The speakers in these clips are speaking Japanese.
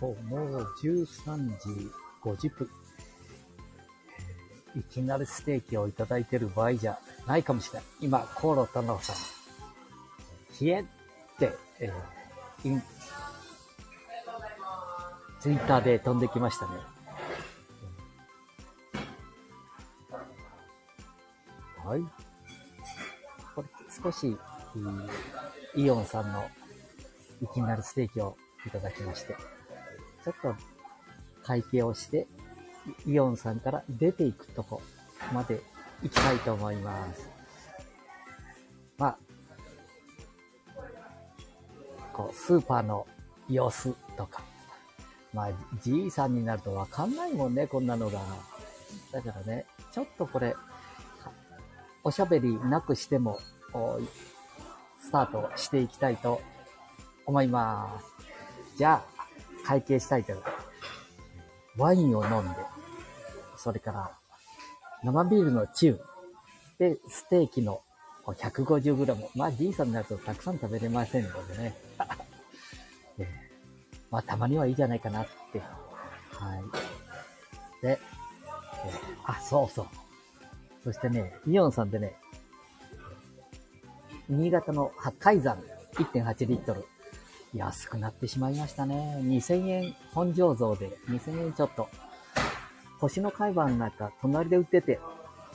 と、もう13時50分。いきなりステーキをいただいてる場合じゃないかもしれない。今、コーロ太郎さん、冷えって、えーインツイッターで飛んできましたね。はい。これ少し、イオンさんのいきなりステーキをいただきまして、ちょっと会計をして、イオンさんから出ていくとこまで行きたいと思います。まあ、こう、スーパーの様子とか、まあ、じいさんになるとわかんないもんね、こんなのが。だからね、ちょっとこれ、おしゃべりなくしても、スタートしていきたいと思います。じゃあ、会計したいと。ワインを飲んで、それから、生ビールのチュー、で、ステーキの 150g。まあ、じいさんになるとたくさん食べれませんのでね。えーまあ、たまにはいいじゃないかなって。はい。で、えーあ、そうそう。そしてね、イオンさんでね、新潟の八海山1.8リットル。安くなってしまいましたね。2000円本醸造で2000円ちょっと。星の海岸なんか隣で売ってて、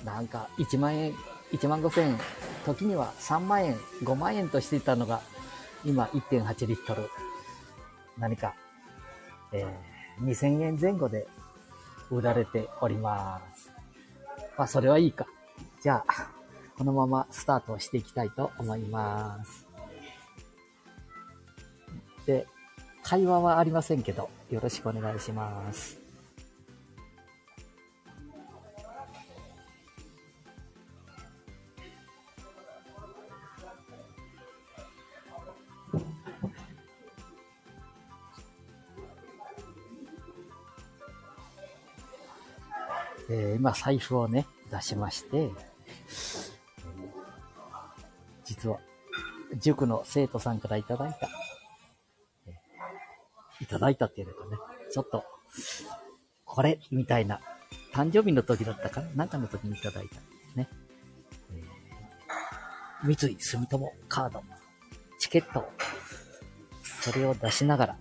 なんか1万円、1万5千円、時には3万円、5万円としていたのが、今1.8リットル。何か、えー2000円前後で売られております。まあ、それはいいか。じゃあ、このままスタートしていきたいと思います。で、会話はありませんけど、よろしくお願いします。えー今財布をね、出しまして、実は、塾の生徒さんからいただいた、ただいたっていうのかね、ちょっと、これ、みたいな、誕生日の時だったかななんかの時にいただいた、ね。三井住友カード、チケット、それを出しながら、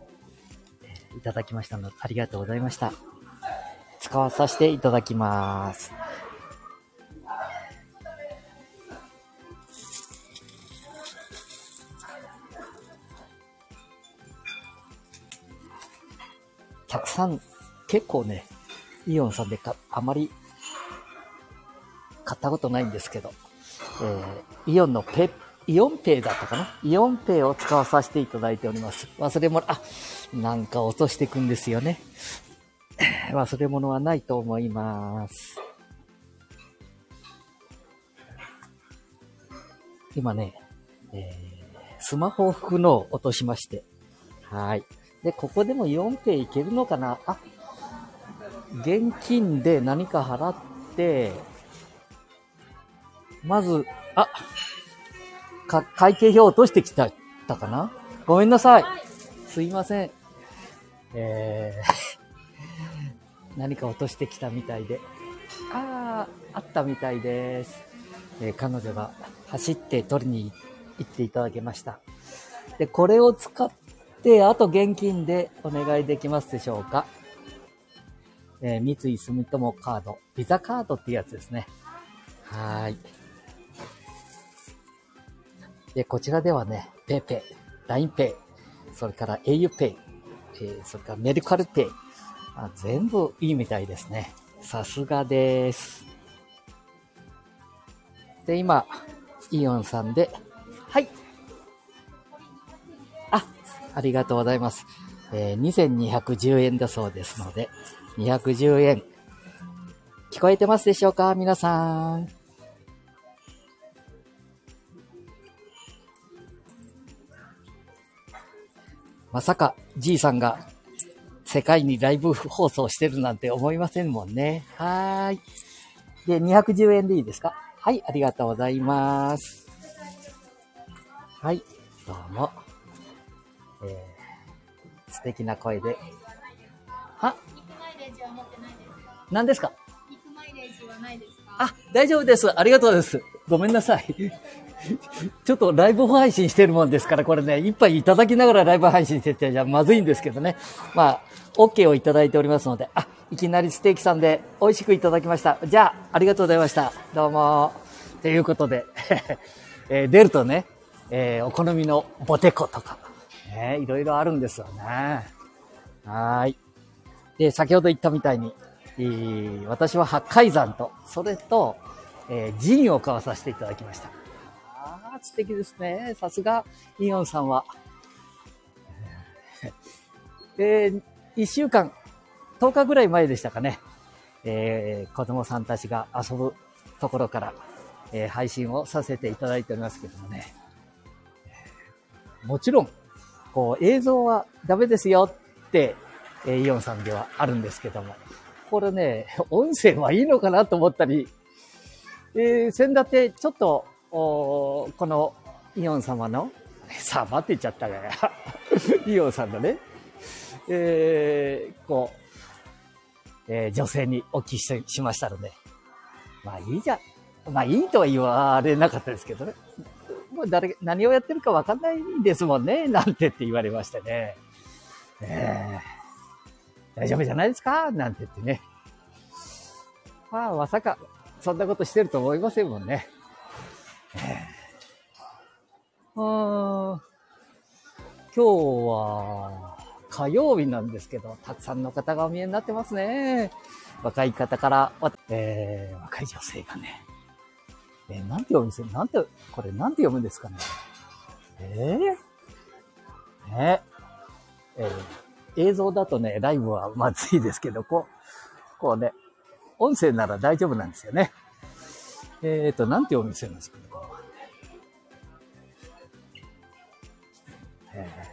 えーいただきましたので、ありがとうございました。使わさせていただきます。さん、結構ね、イオンさんでか、あまり買ったことないんですけど、えーイオンのペ、イオンペイだったかな？イオンペイを使わさせていただいております。忘れ物、あ、なんか落としていくんですよね。忘れ物はないと思います。今ね、えースマホを拭くのを落としまして。はい。で、ここでも4ペイいけるのかな？あ、現金で何か払って、まず、あ、か、会計表落としてきた、たかな？ごめんなさい。すいません。えー、何か落としてきたみたいで。ああ、あったみたいです。えー彼女が走って取りに行っていただけました。で、これを使って、あと現金でお願いできますでしょうか。えー三井住友カード、ビザカードっていうやつですね。はい。で、こちらではね、 PayPay、LINE Pay、それから au PAY、えーそれからメルカルペイ、あ全部いいみたいですね。さすがです。で、今、イオンさんで、はい。あ、りがとうございます。えー2210円だそうですので、210円。聞こえてますでしょうか？皆さん。まさか、じいさんが世界にライブ放送してるなんて思いませんもんね。はーい。で、210円でいいですか？はい、ありがとうございます。はい、どうも。えー、素敵な声で。は？肉マイレージは？持ってないですか何ですか？肉マイレージはないですか？あ、大丈夫です。ありがとうです。ごめんなさい。ちょっとライブ配信してるもんですから、これね、一杯いただきながらライブ配信しててじゃまずいんですけどね。まあ、OK をいただいておりますので、あ、いきなりステーキさんで美味しくいただきました。じゃあ、ありがとうございました。どうも。ということで、えー出るとね、えーお好みのボテコとか、ね、いろいろあるんですよね。はい。で、先ほど言ったみたいに、えー私は八海山と、それと、えージンを買わさせていただきました。ああ、素敵ですね。さすが、イオンさんは。えー、一週間、10日ぐらい前でしたかね。えー子供さんたちが遊ぶところから、えー配信をさせていただいておりますけどもね。もちろん、こう、映像はダメですよって、えイオンさんではあるんですけども。これね、音声はいいのかなと思ったり、えー、先だってちょっと、このイオン様の、さあ待ってちゃったがや、イオンさんのね、えー、こう、えー女性にお聞きししましたので、まあいいじゃん。まあいいとは言われなかったですけどね。も誰、何をやってるかわかんないんですもんね、なんてって言われましてね。えー大丈夫じゃないですか？なんて言ってね。まあまさか、そんなことしてると思いませんもんね。えー今日は火曜日なんですけど、たくさんの方がお見えになってますね。若い方から、えー若い女性がね、えーなんて読むんですなんて、これなんて読むんですかね？えー、ねえー映像だとね、ライブはまずいですけど、こう、こうね、音声なら大丈夫なんですよね。えっ、ー、と、なんて読むんですかね。えー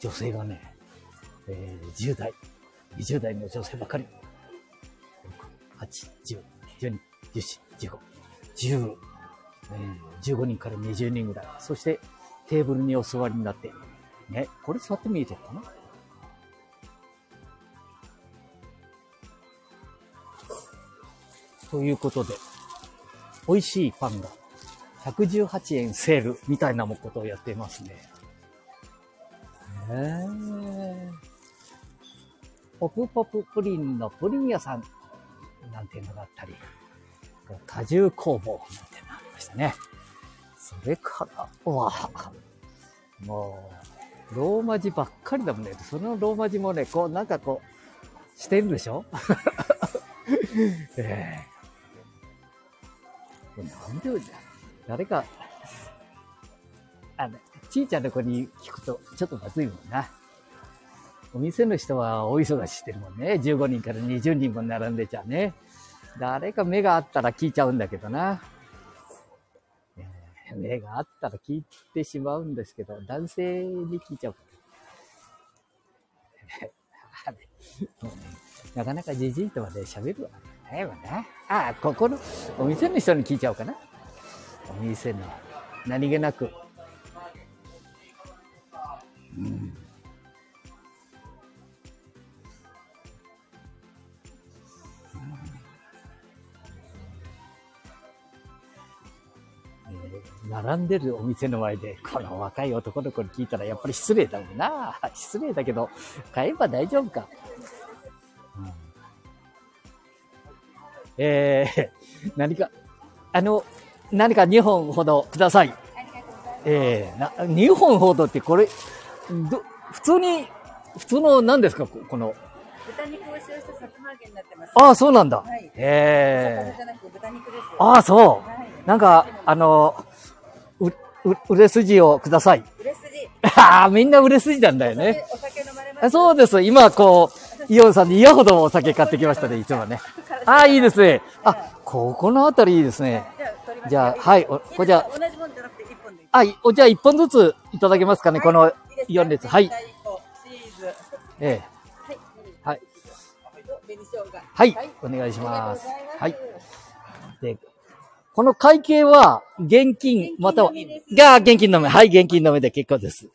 女性がね、えー10代、20代の女性ばかり。8、10、12、14、15、10、15人から20人ぐらい。そして、テーブルにお座りになって、ね、これ座ってみえてかな？ということで、美味しいパンが118円セールみたいなもことをやってますね。へえ。ポプポププリンのプリン屋さんなんていうのがあったり、果汁工房なんていうのがありましたね。それからは、もう、ローマ字ばっかりだもんね。そのローマ字もね、こう、なんかこう、してるでしょ？ええこれなんで、誰か、あの、ちいちゃんの子に聞くと、ちょっとまずいもんな。お店の人は大忙ししてるもんね。15人から20人も並んでちゃうね。誰か目があったら聞いちゃうんだけどな。目があったら聞いてしまうんですけど、男性に聞いちゃう から。もうねなかなかじじいとまで喋るわけないわな。ああ、ここの、お店の人に聞いちゃおうかな。お店の、何気なく。んでるお店の前で、この若い男の子に聞いたらやっぱり失礼だもんな。失礼だけど、買えば大丈夫か。うんえー、何か、あの、何か2本ほどください。えー、な2本ほどってこれ、ど普通に、普通の何ですか？ここの。豚肉を使用したさつま揚げになってます。ああ、そうなんだ。はいえ魚じゃなく豚肉です。ー、ああ、そう。はい。なんか、あの、売れ筋をください。売れ筋。ああ、みんな売れ筋なんだよね。お酒飲まれます。あそうです。今、こう、イオンさんに嫌ほどお酒買ってきましたね、いつもね。ああ、いいですね。あ、ここのあたりいいですね。じゃあ、はい、お、これじゃあ、同じもんじゃなくて一本で。あ、いお、じゃあ一本ずついただけますかね、このいいですか4列。はい。ええ。はい。はい。お願いしますありがとうございで、この会計は、現金、または現金のみで、すが、現金のみ。はい、現金のみで結構です。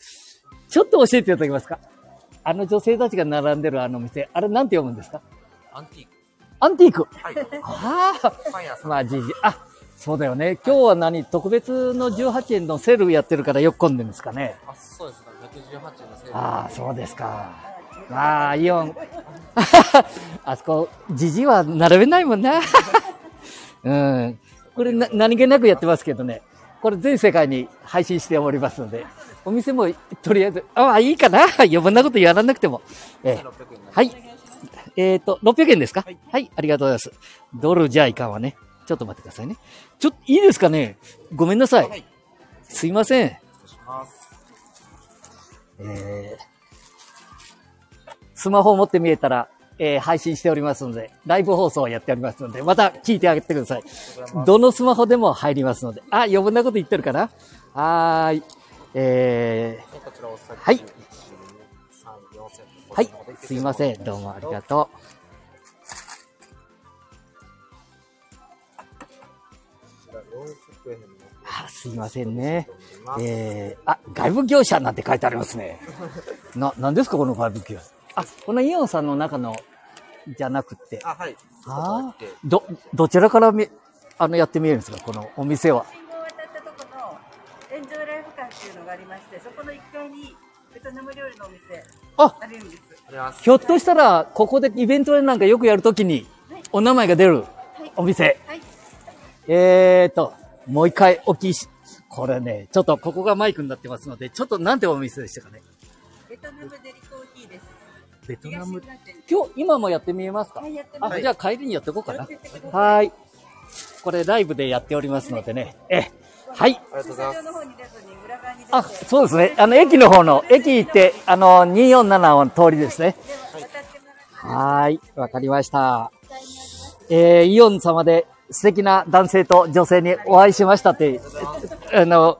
ちょっと教えていただけますか？あの女性たちが並んでるあの店、あれなんて読むんですか？アンティーク。アンティーク。はい。あ。まあ、じじ、あ、そうだよね。今日は何？特別の18円のセールやってるからよく混んでるんですかね。あ、そうですね。118円のセール。ああ、そうですか。まあ、イオン。あそこ、じじは並べないもんな。うん。これな、何気なくやってますけどね。これ全世界に配信しておりますので、お店もとりあえず、ああ、いいかな。余分なことやらなくても。ええ1600円になりますはい。えっ、と、600円ですか、ははいい、ありがとうございます。ドルじゃいかんわね。ちょっと待ってくださいね。ちょっと、いいですかね？ごめんなさい。はい。すいません。えースマホを持って見えたら、えー配信しておりますので、ライブ放送をやっておりますので、また聞いてあげてください。どのスマホでも入りますので。あ、余分なこと言ってるかな？はーい。えでこちらお先はい1 2 3 4セッー、トはい。すいません。どうもありがとう。こちら400円になってあすいませんね。ええー、あ、外部業者なんて書いてありますね。な、なんですかこの外部業者。あ、このイオンさんの中の、じゃなくて。あ、はい。あちょっとど、どちらからみ、あの、やってみえるんですか？このお店は。信号を渡ったとこのエンジョイライフ館っていうのがありまして、そこの1階にベトナム料理のお店あ、あるんです。あります。ひょっとしたら、ここでイベントなんかよくやるときに、お名前が出るお店。はい。えーと、もう一回お聞きし、これね、ちょっとここがマイクになってますので、ちょっとなんてお店でしたかね？ベトナムデリ。ベトナム今日、今もやってみえますか？はい。あ、じゃあ帰りにやっていこうかな。はーい。これライブでやっておりますのでね。え、はい。ありがとうございます。あ、そうですね。あの、駅の方の、駅行って、あの、247の通りですね。では、い。わかりました。えー、イオン様で素敵な男性と女性にお会いしましたって、あの、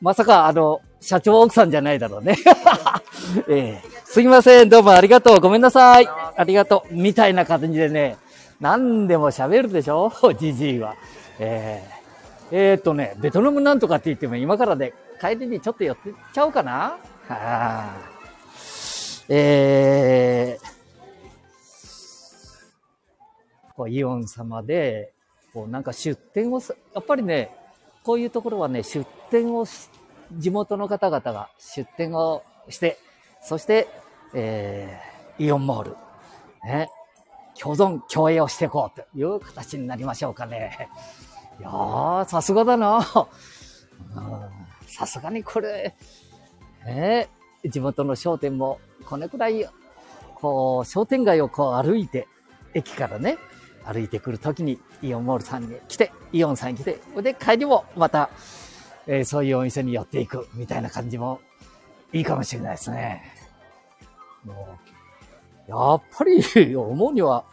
まさか、あの、社長奥さんじゃないだろうね。えー、すいません。どうもありがとう。ごめんなさい。ありがとう。みたいな感じでね、何でも喋るでしょ？じじいは。えー、えーとね、ベトナムなんとかって言っても今からで帰りにちょっと寄ってっちゃおうかな。はあ、えー、こうイオン様で、こうなんか出店をす、やっぱりね、こういうところはね、出店をし、地元の方々が出店をして、そして、えー、イオンモール、ね、共存、共栄をしていこうという形になりましょうかね。いやー、さすがだな。さすがにこれ、ね、地元の商店も、これくらい、こう、商店街をこう歩いて、駅からね、歩いてくるときにイオンモールさんに来て、イオンさんに来て、で、帰りもまた、えーそういうお店に寄っていくみたいな感じもいいかもしれないですね。やっぱり思うには、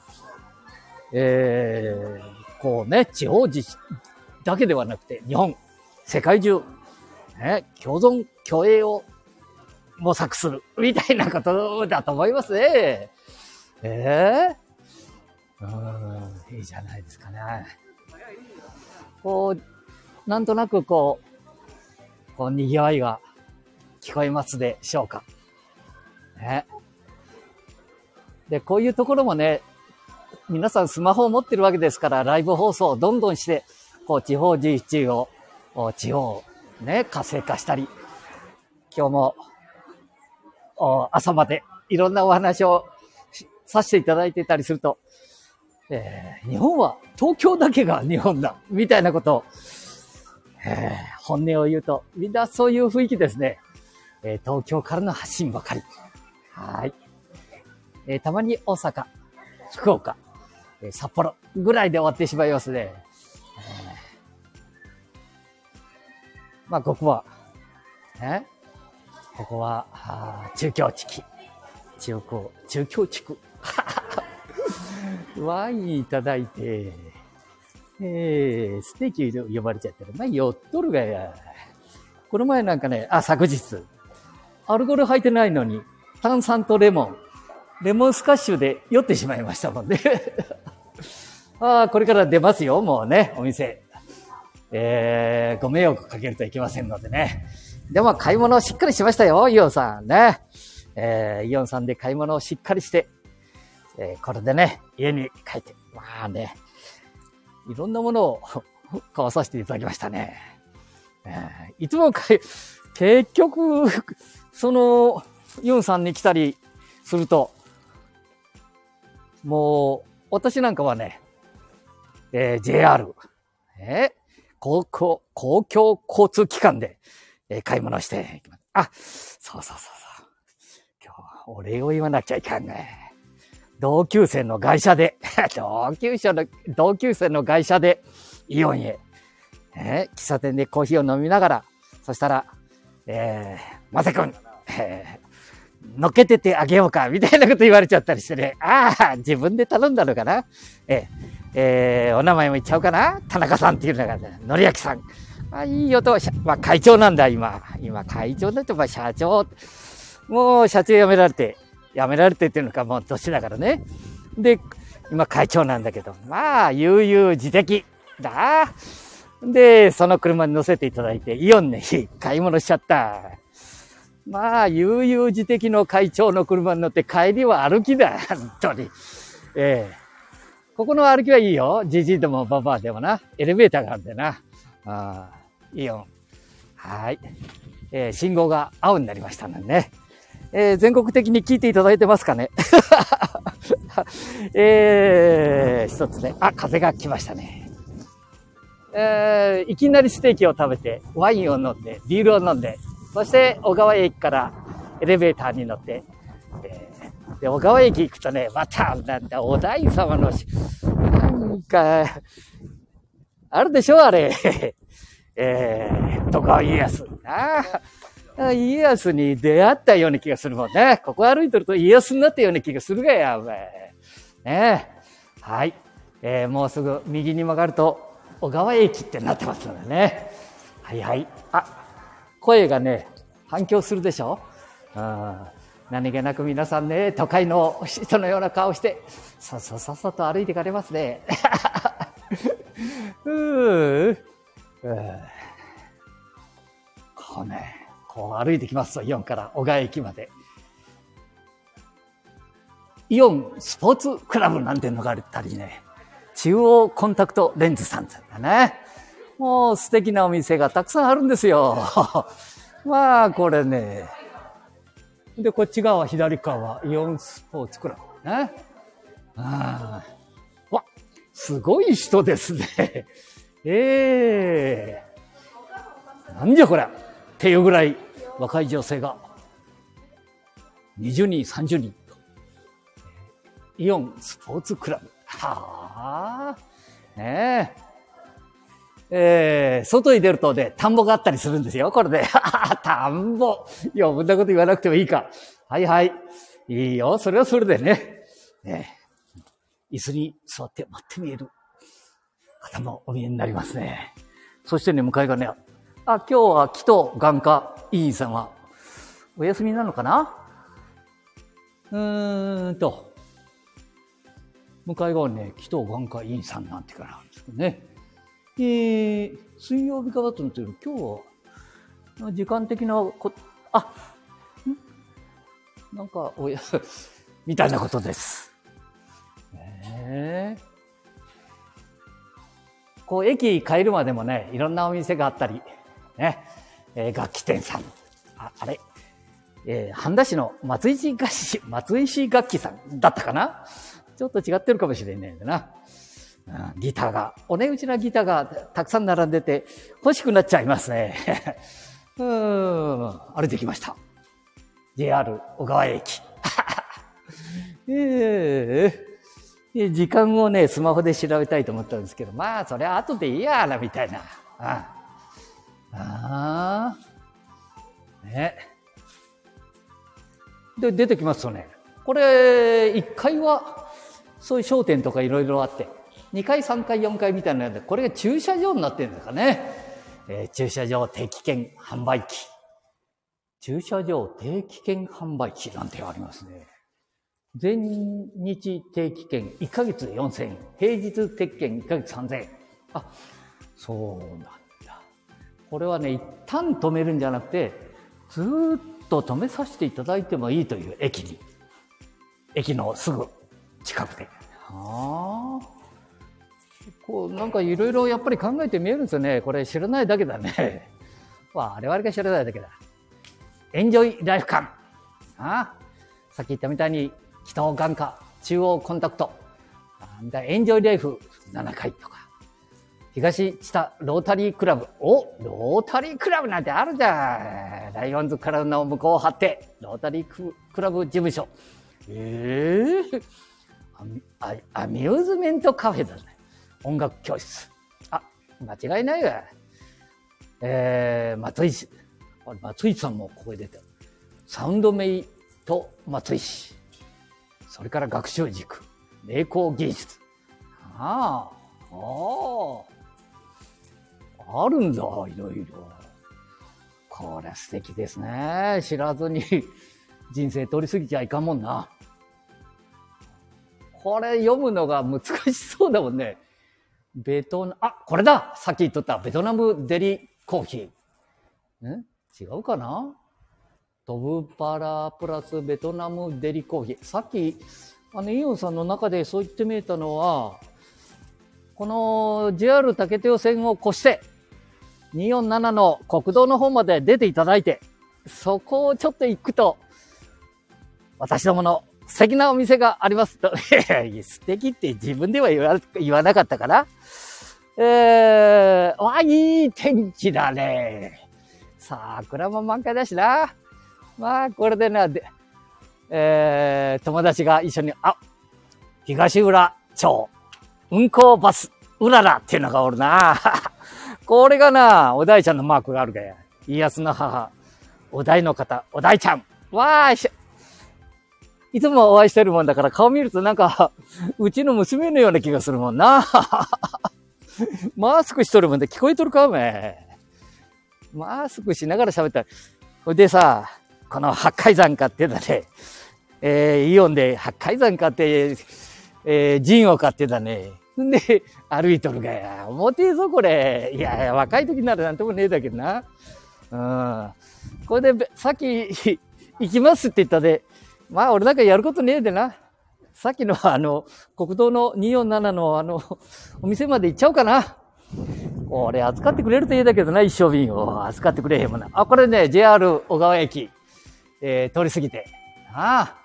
えーこうね、地方自治だけではなくて、日本、世界中、ね、共存、共栄を模索する、みたいなことだと思いますね。ええうん、いいじゃないですかね。こう、なんとなくこう、こう、賑わいが聞こえますでしょうか。ね。で、こういうところもね、皆さんスマホを持ってるわけですから、ライブ放送をどんどんして、こう、地方自治を、地方をね、活性化したり、今日も、朝までいろんなお話をさせていただいてたりすると、えー日本は東京だけが日本だ、みたいなことを、えー本音を言うと、みんなそういう雰囲気ですね。えー東京からの発信ばかり。はい。えーたまに大阪、福岡、え札幌ぐらいで終わってしまいますね。えーまあ、ここは、ね、ここは、あ中京地区。中京、中京地区。ワインいただいて、えー、ステーキ呼ばれちゃったら、まあ、酔っとるがや。この前なんかね、あ、昨日、アルコール入ってないのに、炭酸とレモン、レモンスカッシュで酔ってしまいましたもんね。ああ、これから出ますよ、もうね、お店。えー、ご迷惑かけるといけませんのでね。でも買い物をしっかりしましたよ、イオンさんね。えーイオンさんで買い物をしっかりして、えーこれでね、家に帰って、まあね、いろんなものを 買わさせていただきましたね。えーいつもかい、結局、その、イオンさんに来たりすると、もう、私なんかはね、えー JR、えー公共、公共交通機関で、えー買い物して。あ、そうそうそうそう。今日はお礼を言わなきゃいかんね。同級生の会社で、同級生の、同級生の会社で、イオンへ、えー喫茶店でコーヒーを飲みながら、そしたら、えー、まさくん、えー乗っけててあげようか、みたいなこと言われちゃったりしてね。ああ、自分で頼んだのかなえーえーお名前も言っちゃおうかな田中さんっていうのが、ね、のりやきさん。あ、いいよと、まあ会長なんだ、今。今会長だって、まあ社長。もう社長辞められて、辞められてっていうのか、もう年だからね。で、今会長なんだけど、まあ、悠々自適だ。で、その車に乗せていただいて、イオンに買い物しちゃった。まあ、悠々自適の会長の車に乗って帰りは歩きだ。本当に。ええここの歩きはいいよ。じじいでもババアでもな。エレベーターがあるんだよな。ああ、イオン。はい。えー信号が青になりましたのでね。えー全国的に聞いていただいてますかね。えー一つね。あ、風が来ましたね。えーいきなりステーキを食べて、ワインを飲んで、ビールを飲んで、そして小川駅からエレベーターに乗って、えーで、小川駅行くとね、また、なんだ、お大様のし、なんか、あるでしょあれ。えー、徳川家康。ああ、家康に出会ったような気がするもんね。ここ歩いてると家康になったような気がするがや、お前。ねえ。はい。えー、もうすぐ右に曲がると、小川駅ってなってますのでね。はいはい。あ、声がね、反響するでしょ？う。何気なく皆さんね、都会の人のような顔して、さっささっさと歩いていかれますね。うーこうね、こう歩いてきますと、イオンから小川駅まで。イオンスポーツクラブなんていうのがあったりね、中央コンタクトレンズさんっていうのがね、もう素敵なお店がたくさんあるんですよ。まあ、これね。で、こっち側、左側はイオンスポーツクラブね。ああ。わ、すごい人ですね。ええなんじゃこりゃっていうぐらい若い女性が20人、30人と。イオンスポーツクラブ。はあ。ねえ。えー、外に出るとね、田んぼがあったりするんですよ、これで。田んぼ。余分なこと言わなくてもいいか。はいはい。いいよ、それはそれでね。ね椅子に座って待って見える方もお見えになりますね。そしてね、向かいがね、あ、今日は紀藤眼科委員さんはお休みなのかな？うーんと、向かい側ね、紀藤眼科委員さんなんてからなんですけどね。えー、水曜日かだと思ってる今日は、時間的なこ、あ、ん？なんか、おや、みたいなことです。ねえ。こう、駅帰るまでもね、いろんなお店があったり、ね、えー楽器店さん、ああれ、えー半田市の松石楽器、松石楽器さんだったかな？ちょっと違ってるかもしれないんだな。ギターが、お値打ちなギターがたくさん並んでて欲しくなっちゃいますね。うーん、歩いてきました。JR 小川駅。ええ時間をね、スマホで調べたいと思ったんですけど、まあ、それは後でいいやな、みたいな。ああ。ね。で、出てきますとね、これ、1階は、そういう商店とかいろいろあって、2階、3階、4階みたいなので、これが駐車場になってるんですかね。えー駐車場定期券販売機。駐車場定期券販売機なんてありますね。全日定期券1ヶ月4000円。平日定期券1ヶ月3000円。あ、そうなんだ。これはね、一旦止めるんじゃなくて、ずっと止めさせていただいてもいいという駅に。駅のすぐ近くで。はあ。こう、なんかいろいろやっぱり考えて見えるんですよね。これ知らないだけだね。我々が知らないだけだ。エンジョイライフ感。ああさっき言ったみたいに、北尾眼科、中央コンタクト、あみたいなエンジョイライフ7回とか、東知多ロータリークラブ。おロータリークラブなんてあるじゃん。ライオンズクラブの向こうを張って、ロータリーククラブ事務所。ええアミアアミューズメントカフェだね。音楽教室。あ、間違いないわ。えー、松井氏。松井さんもここへ出てる。サウンドメイと松井氏。それから学習塾。名工芸術。ああ、ああ。あるんだ、いろいろ。これ素敵ですね。知らずに 人生通り過ぎちゃいかんもんな。これ読むのが難しそうだもんね。ベトナ、あ、これださっき言っとったベトナムデリコーヒー。ん？違うかな？トブパラプラスベトナムデリコーヒー。さっき、あの、イオンさんの中でそう言ってみえたのは、この JR 竹手線を越して、247の国道の方まで出ていただいて、そこをちょっと行くと、私どもの素敵なお店がありますと。素敵って自分では言わなかったかな？えー、わ、いい天気だね。桜も満開だしな。まあ、これでな、でえー、友達が一緒に、あ、東浦町運行バスうららっていうのがおるな。これがな、お大ちゃんのマークがあるかや。家康の母、お大の方、お大ちゃん。わーいつもお会いしてるもんだから顔見るとなんか、うちの娘のような気がするもんな。マスクしとるもんで聞こえとるかおめマスクしながら喋った。ほいでさ、この八海山買ってだね。えー、イオンで八海山買って、えー、ジンを買ってだね。んで、歩いとるがや。重てえぞ、これ。いやいや、若い時ならなんともねえだけどな。うん。これで、さっき、行きますって言ったで、まあ、俺なんかやることねえでな。さっきのあの、国道の247のあの、お店まで行っちゃおうかな。これ預かってくれるといいだけどな、一生便を。預かってくれへんもんな。あ、これね、JR 小川駅、えー、通り過ぎて。ああ、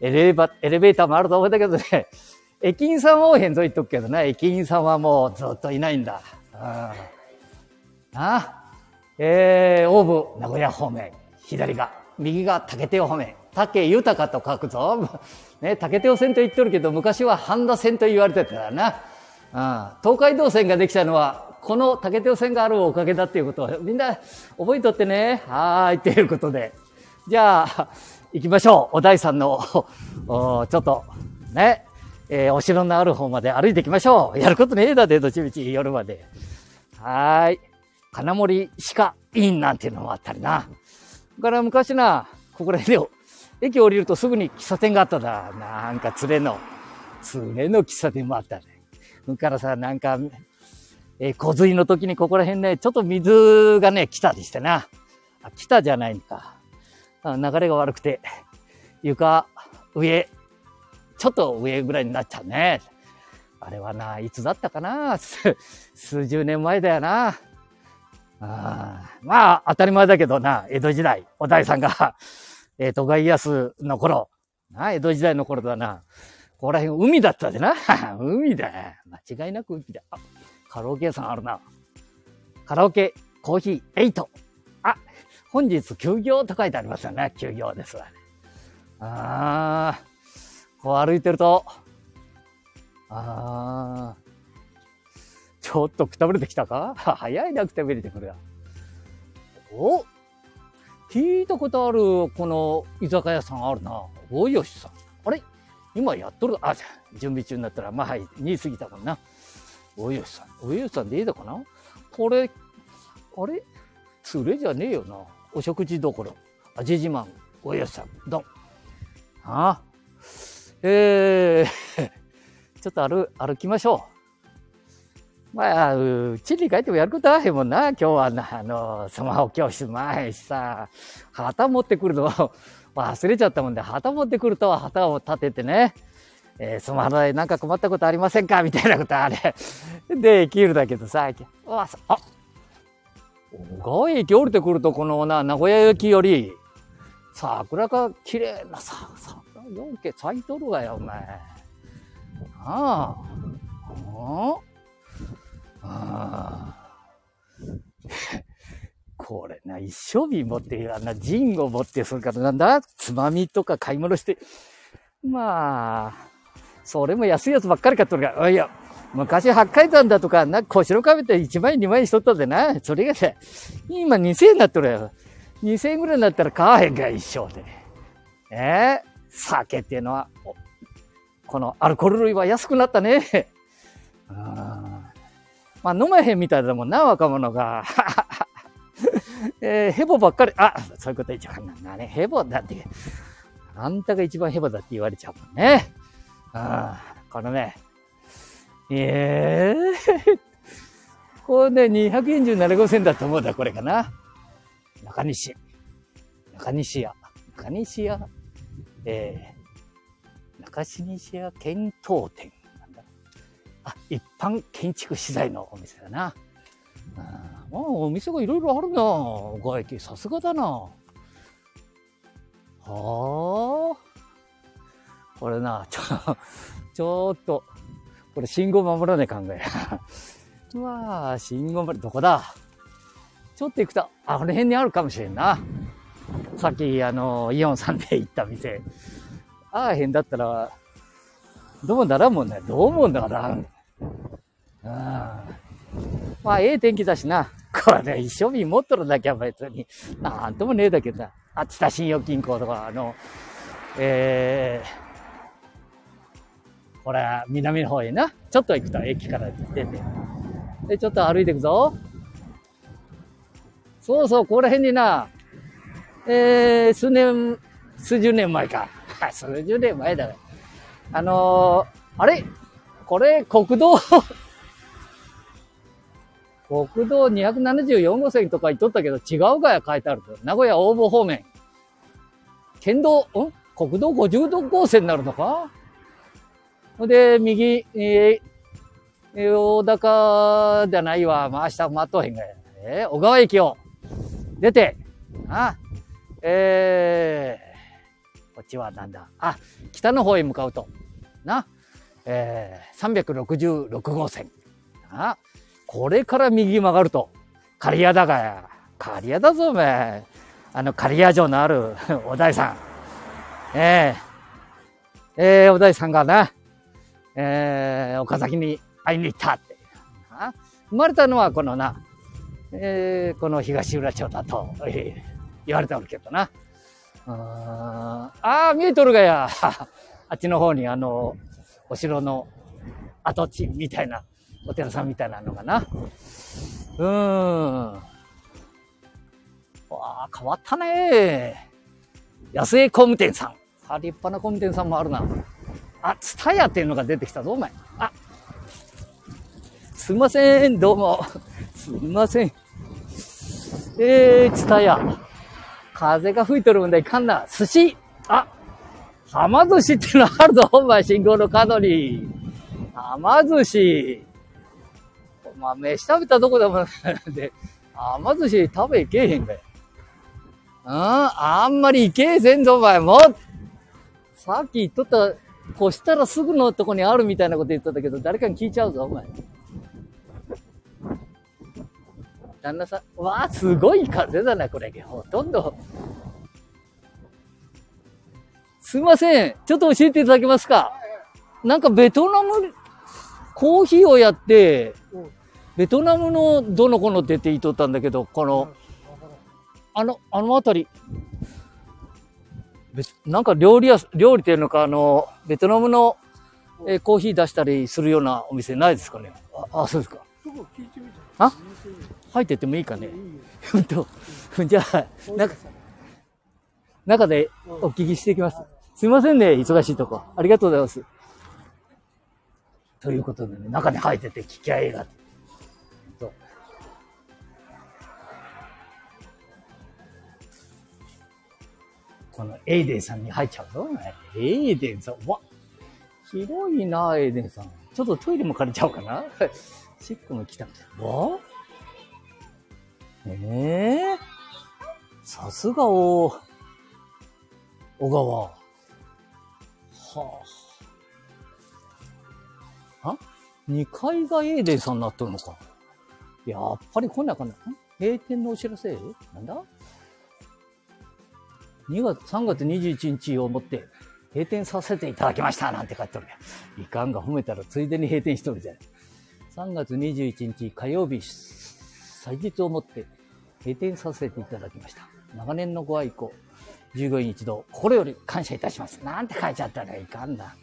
エレバ、エレベーターもあると思うんだけどね、駅員さんはおへんと言っとくけどな、駅員さんはもうずっといないんだ。ああ、えー、大部名古屋方面、左が、右が竹手方面。竹豊と書くぞ。ね、竹手線と言っとるけど、昔は半田線と言われてたからな。うん、東海道線ができたのは、この竹手線があるおかげだっていうことを、みんな覚えとってね。はーい、ということで。じゃあ、行きましょう。お大さんの、ちょっと、ね、えーお城のある方まで歩いていきましょう。やることねえだで、どっちみち夜まで。はーい。金森鹿院なんていうのもあったりな。だから昔な、ここら辺で、駅降りるとすぐに喫茶店があっただ。なんか連れの、連れの喫茶店もあったね。それからさ、なんか、えー洪水の時にここら辺ね、ちょっと水がね、来たりしてな。あ、来たじゃないのか。流れが悪くて、床、上、ちょっと上ぐらいになっちゃうね。あれはな、いつだったかな？数十年前だよな。あまあ、当たり前だけどな、江戸時代、お大さんが、えー、徳川家康の頃、な、江戸時代の頃だな。ここら辺海だったでな。海だ。間違いなく海だ。あ、カラオケ屋さんあるな。カラオケ、コーヒー、8。あ、本日休業と書いてありますよね。休業ですわ、ね。ああ、こう歩いてると、ああ、ちょっとくたぶれてきたか？早いなくたぶれてくるや。お聞いたことある、この居酒屋さんあるな。大吉さん。あれ？今やっとる？あ、じゃ準備中になったら、まあはい、2過ぎたもんな。大吉さん。大吉さんでいいのかな？これ、あれ？連れじゃねえよな。お食事どころ。味自慢。大吉さん。どん。ああ？えー、ちょっと歩、歩きましょう。まあ、うちに帰ってもやることはへんもんな。今日はな、あの、スマホ教室前しさ、旗持ってくるの 忘れちゃったもんで、旗持ってくると旗を立ててね、えー、スマホでなんか困ったことありませんか？みたいなことあれ。で、きるだけどさ、あ、あ、小川駅降りてくると、このな、名古屋駅より、桜が綺麗なさ、桜4家咲いとるわよ、お前。ああ。ああ。これな、一生日持って、あんな、ジンを持って、それからなんだつまみとか買い物して、まあ、それも安いやつばっかり買っとるから、いや、昔八海山だとか、な、小白壁って1万円2万円しとったでな。それがさ、今2000円になっとるよ。2000円ぐらいになったら買わへんか、一生で。えー、酒っていうのは、このアルコール類は安くなったね。あまあ飲まへんみたいだもんな、若者が。えー、ヘボばっかり、あ、そういうこと一番なんだね。ヘボだって、あんたが一番ヘボだって言われちゃうもんね。ああこのね、ええー、これね、247号線だと思うんだ、これかな。中西。中西屋。中西屋。えー、中西屋検討店。あ、一般建築資材のお店だな。あまあ、お店がいろいろあるな。小川駅、さすがだな。はあ。これな、ちょ、ちょっと、これ信号守らない考え。うわあ、信号守どこだ？ちょっと行くと、あ、この辺にあるかもしれんな。さっき、あの、イオンさんで行った店。ああ、辺だったら、どうならんもんね。どう思うんだから。うん。まあ、ええ天気だしな。これ、一生瓶持っとるだけは別に、なんともねえだけどな。あ、知多信用金庫とか、あの、えー、これ、南の方へな。ちょっと行くと駅から出て。で、ちょっと歩いていくぞ。そうそう、ここら辺にな、えー、数年、数十年前か。数十年前だよ。あのー、あれ？これ、国道 国道274号線とか言っとったけど、違うがや書いてある。名古屋大坊方面。県道、ん？国道50号線になるのか？で、右、えー、大高じゃないわ。回した待っとへんがや。えー、小川駅を出て、あ、えー、こっちはなんだ？あ、北の方へ向かうと。な、えー、366号線。あ、これから右曲がると。刈谷だがや。刈谷だぞ、お前。あの、刈谷城のある お大さん。えー、えー、お大さんがな、えー、岡崎に会いに行ったって。生まれたのはこのな、えー、この東浦町だと、えー、言われておるけどな。ああ、見えとるがや。あっちの方にあの、お城の跡地みたいな、お寺さんみたいなのがな。うーん。わあ、変わったね安江工務店さん。あ、立派な工務店さんもあるな。あ、ツタヤっていうのが出てきたぞ、お前。あ、すいません、どうも。すいません。えー、ツタヤ。風が吹いてるもんでいかんな。寿司。あ、はま寿司ってのあるぞ、お前、信号の角に。はま寿司。お前、飯食べたとこでもで、はま寿司食べいけへんべ。うん、あんまりいけへんぞ、お前。も、さっき言っとったこしたらすぐのとこにあるみたいなこと言ってたけど、誰かに聞いちゃうぞ、お前。旦那さん、わあ、すごい風だな、これ。ほとんど。すいません。ちょっと教えていただけますか？なんかベトナム、コーヒーをやって、ベトナムのどの子のって言っとったんだけど、この、あの、あのあたり、なんか料理屋、料理っていうのか、あの、ベトナムの、えー、コーヒー出したりするようなお店ないですかね？あ、あそうですか。あ？入ってってもいいかね？本当じゃあ、中、中でお聞きしていきます。すいませんね、忙しいとこ。ありがとうございます。ということでね、中に入ってて、聞き合いが。このエイデンさんに入っちゃうぞ。エイデンさん、わ広いな、エイデンさん。ちょっとトイレも借りちゃおうかな。シックも来た。わ？ええー、さすがお、小川。はあ。あ ?2 階がエーデンさんになっとるのか。やっぱり来なかな。閉店のお知らせ？なんだ ?2 月、3月21日をもって閉店させていただきましたなんて書いてあるやん。いかんが褒めたらついでに閉店しとるじゃん。3月21日火曜日、祭日をもって閉店させていただきました。長年のご愛顧、従業員一同、心より感謝いたします。なんて書いちゃったらいかんだ。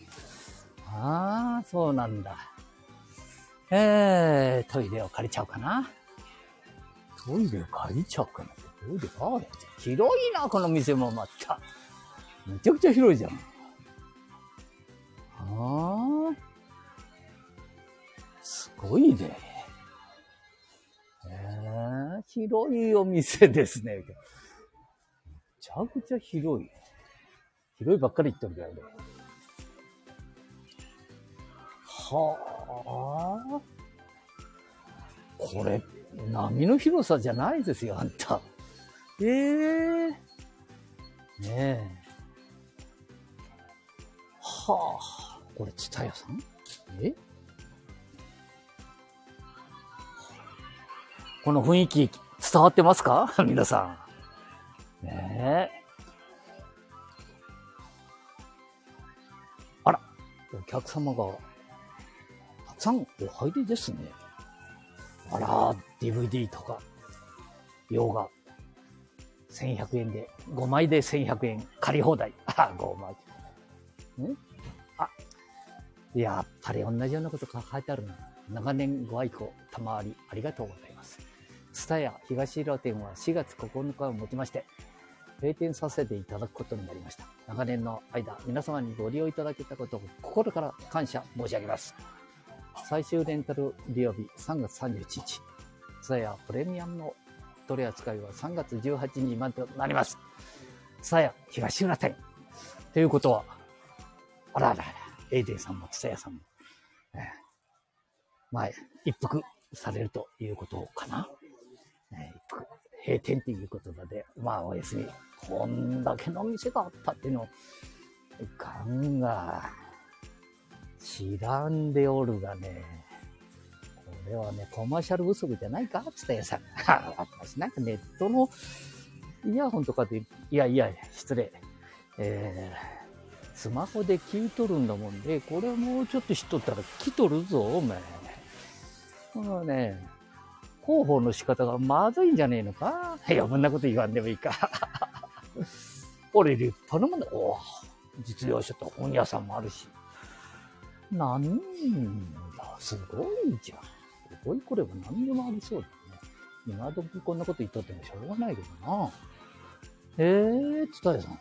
ああ、そうなんだ。えー、トイレを借りちゃおうかな。トイレを借りちゃおうかな。トイレが広いな、この店もまた。めちゃくちゃ広いじゃん。ああ。すごいね。えー、広いお店ですね。めちゃくちゃ広い。広いばっかり言ってるんだよね。はあ。これ、波の広さじゃないですよ、あんた。ええねえ。はあ。これ、ツタヤさん？え？この雰囲気伝わってますか？皆さん。ねえ。あら、お客様がたくさんお入りですね。あら、DVD とか、洋画、1100円で、5枚で1100円借り放題。あ、5枚。んあ、やっぱり同じようなこと書いてあるな。長年ご愛顧、賜りありがとうございます。ツタヤ東浦店は4月9日をもちまして、閉店させていただくことになりました。長年の間、皆様にご利用いただけたことを心から感謝申し上げます。最終レンタル利用日3月31日。ツタヤプレミアムの取り扱いは3月18日までとなります。ツタヤ東浦店。ということは、あらあらあら、エイデンさんもツタヤさんも、えー、前、一服されるということかな。え、閉店ということで、まあお休み。こんだけの店があったっていうの、いかんが、知らんでおるがね、これはね、コマーシャル不足じゃないかつったやさ。私なんかネットのイヤホンとかで、いやいや、失礼。えー、スマホで聞いとるんだもんで、これもうちょっと知っとったら来とるぞ、お前。このね、広報の仕方がまずいんじゃねえのか？余分なこと言わんでもいいか。俺立派なもんだ。お実用書と本屋さんもあるし。なんだ、すごいじゃん。すごいこれは何でもありそうだね。今時こんなこと言っとってもしょうがないけどな。えー、つたやさん。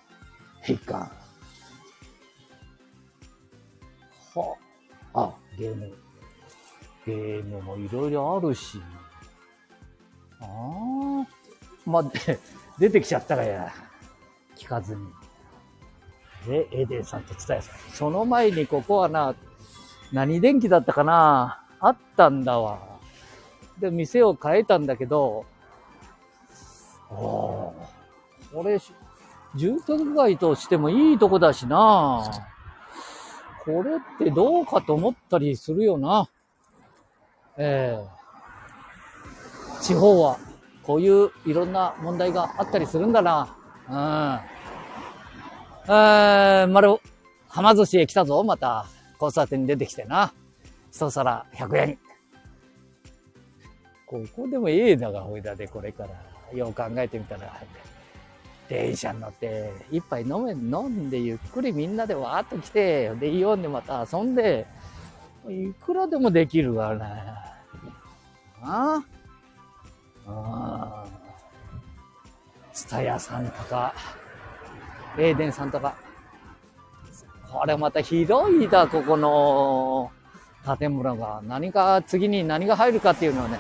へいかん。はあ、ゲーム。ゲームもいろいろあるし。ああ。まあ、出てきちゃったかや。聞かずに。で、エデンさんと伝えさん。その前にここはな、何電気だったかなあったんだわ。で、店を変えたんだけど、ああ、これ、住宅街としてもいいとこだしなこれってどうかと思ったりするよな。ええ地方はこういういろんな問題があったりするんだな。うん。えー、丸、はま寿司へ来たぞ、また。交差点に出てきてな。一皿100円。ここでもええだが、ほいだで、これから。よう考えてみたら、電車に乗って、一杯飲め、飲んでゆっくりみんなでわーっと来て、で、イオンでまた遊んで、いくらでもできるわな。ああ？あ。ツタヤさんとか、エーデンさんとか、これまた広いだ、ここの建物が。何か、次に何が入るかっていうのはね、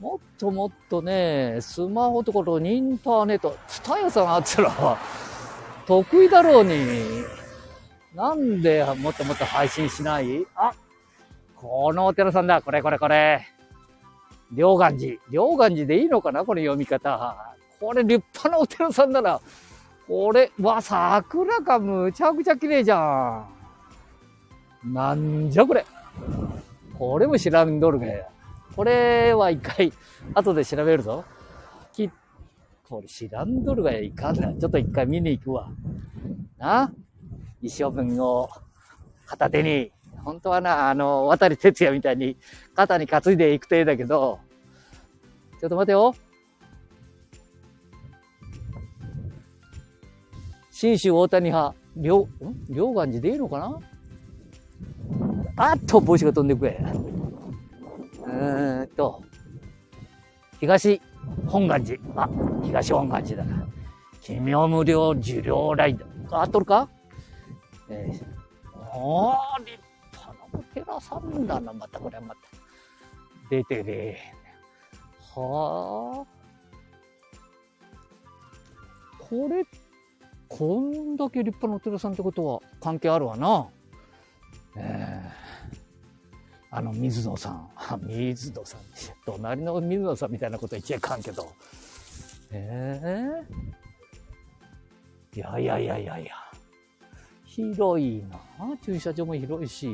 もっともっとね、スマホところインターネット、ツタヤさんあったら、得意だろうに。なんでもっともっと配信しない？あ、このお寺さんだ。これこれこれ。両願寺。両願寺でいいのかな？この読み方。これ立派なお寺さんだな。これ、わ、桜がむちゃくちゃ綺麗じゃん。なんじゃこれ。これも知らんどるね。これは一回、後で調べるぞ。き、これ知らんどるがいかんな。ちょっと一回見に行くわ。な？一生分を片手に、本当はな、あの、渡哲也みたいに肩に担いでいく手だけど、ちょっと待てよ。新州大谷派、両、ん？両願寺でいいのかな？あっと、帽子が飛んでくれ。うーんと、東本願寺。あ、東本願寺だな。奇妙無料受領ライダー。あっとるか？えー、おー、立派なお寺さんだな、またこれまた。出てね。はあ。これ、こんだけ立派なお寺さんってことは関係あるわな。ええあの、水野さん。水野さん。隣の水野さんみたいなこと言っちゃいかんけど。ええいやいやいやいやいや。広いな駐車場も広いし。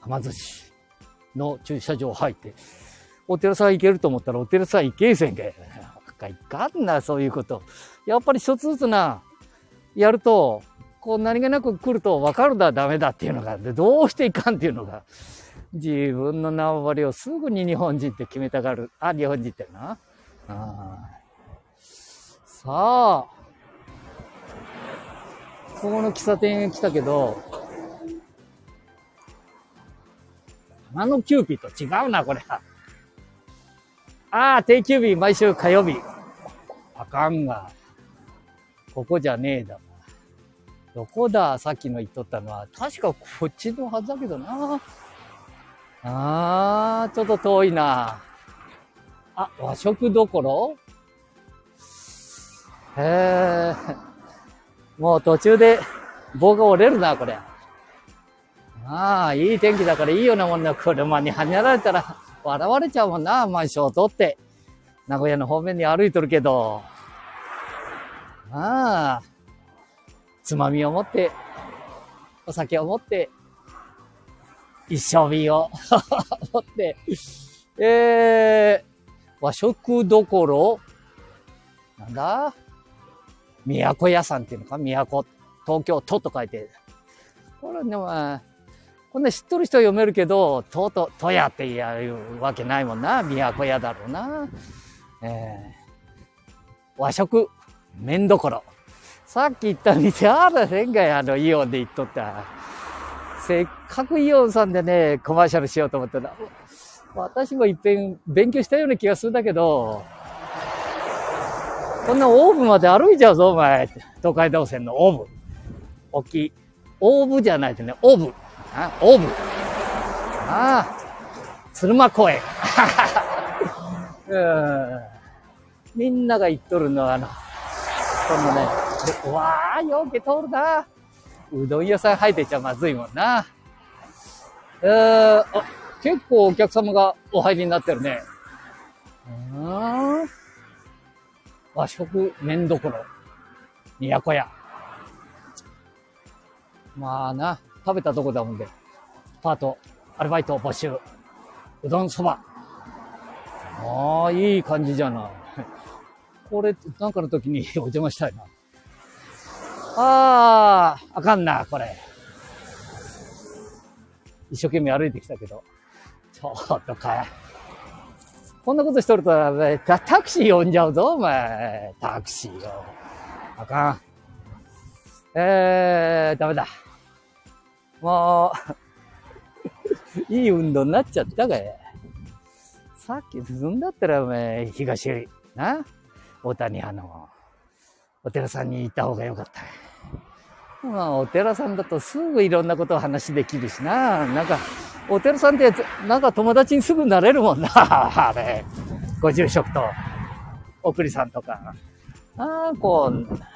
はま寿司の駐車場入って、お寺さん行けると思ったらお寺さん行けえせんけ。いかんな、そういうこと。やっぱり一つずつな、やると、こう何気なく来ると分かるだダメだっていうのが、でどうしていかんっていうのが、自分の縄張りをすぐに日本人って決めたがる。あ、日本人ってな。あさあ、ここの喫茶店来たけど、あのキューピーと違うな、これは。ああ、定休日、毎週火曜日。あかんが。ここじゃねえだ。どこださっきの言っとったのは。確かこっちのはずだけどな。あー、ちょっと遠いな。あ、和食どころ？へえ。もう途中で棒が折れるな、これ。ああ、いい天気だからいいようなもんな。車にはねられたら笑われちゃうもんな、マンションを通って。名古屋の方面に歩いとるけど。ああ、つまみを持って、お酒を持って、一生瓶を 持って、えー、和食どころなんだ？都屋さんっていうのか？都、東京都と書いて。これでも、こんな知っとる人は読めるけど、とうとう、とやって言うわけないもんな。都屋だろうな。えー、和食、麺どころ。さっき言った店あらへんがい、あの、イオンで行っとった。せっかくイオンさんでね、コマーシャルしようと思ったら、私もいっぺん勉強したような気がするんだけど、こんなオーブまで歩いちゃうぞ、お前。東海道線のオーブ。大きい。オーブじゃないとね、オーブ。あ、オーブ。ああ、鶴間公園。うんみんなが言っとるのは、あの、このね、でうわあ、よけ通るな。うどん屋さん入ってちゃまずいもんな。えー、あ、結構お客様がお入りになってるね。うん。和食麺どころ。都屋。まあな、食べたとこだもんで。パート、アルバイト募集。うどんそば。ああ、いい感じじゃない。これ、なんかの時に お邪魔したいな。ああ、あかんな、これ。一生懸命歩いてきたけど。ちょっとか。こんなことしとると、タタクシー呼んじゃうぞ、お前。タクシーよ。あかん。えー、ダメだ。もう、いい運動になっちゃったかい。さっき進んだったら、お前、東より、な大谷派の、お寺さんに行った方がよかった。まあ、お寺さんだとすぐいろんなことを話できるしな。なんか、お寺さんって、なんか友達にすぐなれるもんな。あれ。ご住職と、おくりさんとか。ああ、こんな。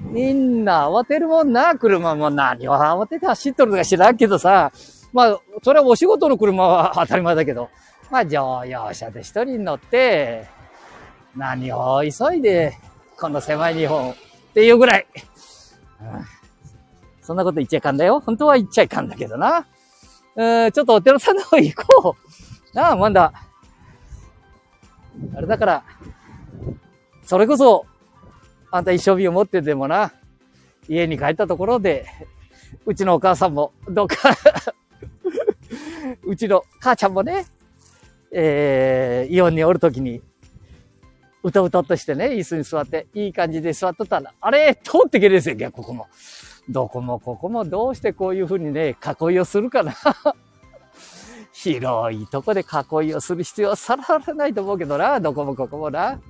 みんな慌てるもんな、車も何を慌てて走っとるのか知らんけどさ。まあ、それはお仕事の車は当たり前だけど。まあ、乗用車で一人乗って、何を急いで、この狭い日本っていうぐらい。そんなこと言っちゃいかんだよ。本当は言っちゃいかんだけどな。うん、ちょっとお寺さんの方行こう。なあ、まだ。あれだから、それこそ、あんた一生日を持ってでもな、家に帰ったところで、うちのお母さんも、どっか、うちの母ちゃんもね、えー、イオンにおるときに、うとうととしてね、椅子に座って、いい感じで座っとったら、あれ通ってけですよ、ここも。どこもここもどうしてこういうふうにね、囲いをするかな。広いとこで囲いをする必要はさらないと思うけどな、どこもここもな。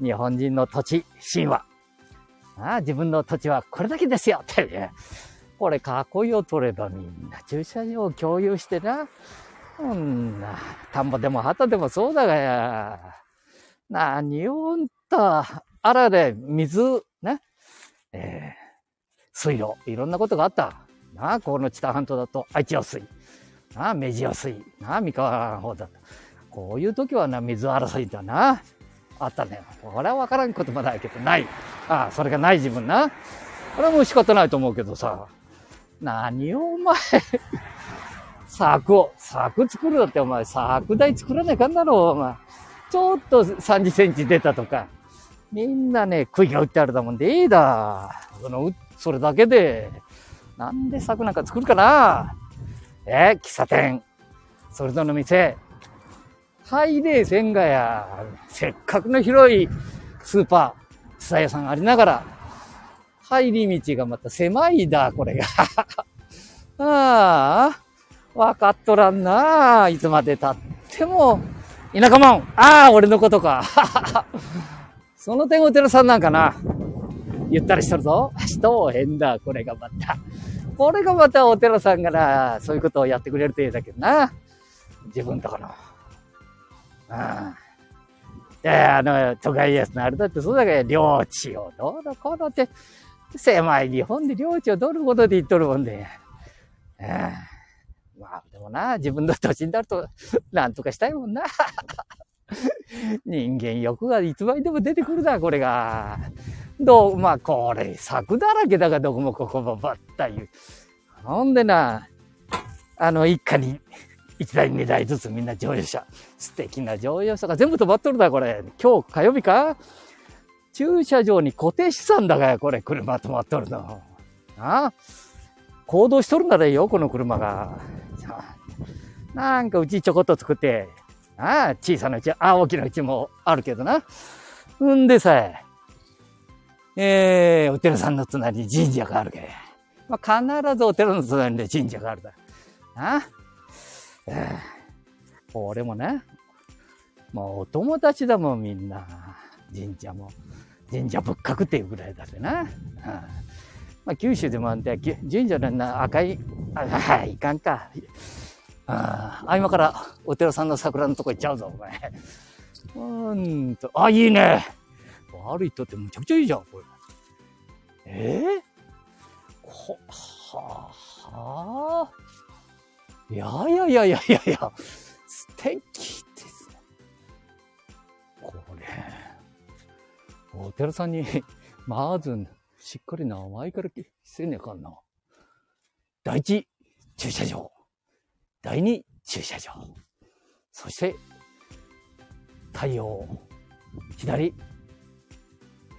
日本人の土地、神話。ああ自分の土地はこれだけですよってね。これ囲いを取ればみんな駐車場を共有してな。そんな、田んぼでも旗でもそうだがや。何をんた、あらで水、ね。えー水路、いろんなことがあった。なあ、この知多半島だと愛知用水。なあ、目地用水。なあ、三河の方だと。こういう時はな、水争いだな。あったね。これは分からんこともないけど、ない。ああ、それがない自分な。これはもう仕方ないと思うけどさ。何をお前、柵を、柵作るだってお前、柵台作らないかんだろう、お前。ちょっと30センチ出たとか。みんなね、杭が打ってあるだもんでいいだ。その、それだけで、なんで柵なんか作るかなえ、喫茶店、それぞれの店、入れせんがや、せっかくの広いスーパー、蔦屋さんありながら、入り道がまた狭いだ、これが。ああ、わかっとらんな。いつまで経っても、田舎もん。ああ、俺のことか。その点お寺さんなんかな。ゆったりしとるぞ。人変だ、これがまた。これがまたお寺さんがな、そういうことをやってくれるといいだけどな。自分とこの。ああ。いや、あの、都会安のあれだってそうだけど、領地をどうのこうのって、狭い日本で領地をどることで言っとるもんで。まあ、でもな、自分の土地になると、なんとかしたいもんな。人間欲がいつまでも出てくるな、これが。どう、まあ、これ、柵だらけだが、どこもここもばったいう。ほんでな、あの、一家に、一台二台ずつみんな乗用車。素敵な乗用車が全部止まっとるだ、これ。今日火曜日か？駐車場に固定資産だがよ、これ、車止まっとるの。あ？あ行動しとるならいいよ、この車が。なんかうちちょこっと作って、あ？あ、小さなうち、ああ、大きなうちもあるけどな。んでさ、えー、お寺さんの隣に神社があるけ。まあ、必ずお寺の隣に神社があるだ。なえー俺もね、もうお友達だもん、みんな。神社も。神社仏閣っていうぐらいだってな。うんまあ、九州でもあんて、神社のな赤い、あ、はい、かんか。ああ、今からお寺さんの桜のとこ行っちゃうぞ、お前。うんと、あ、いいね。歩いとってむちゃくちゃいいじゃん、これ。えー、こ、はあ、はあ。いやいやいやいやいやいや、素敵ですね。これ、お寺さんに、まず、しっかり名前からせねえかんな。第一駐車場。第二駐車場。そして、太陽、左、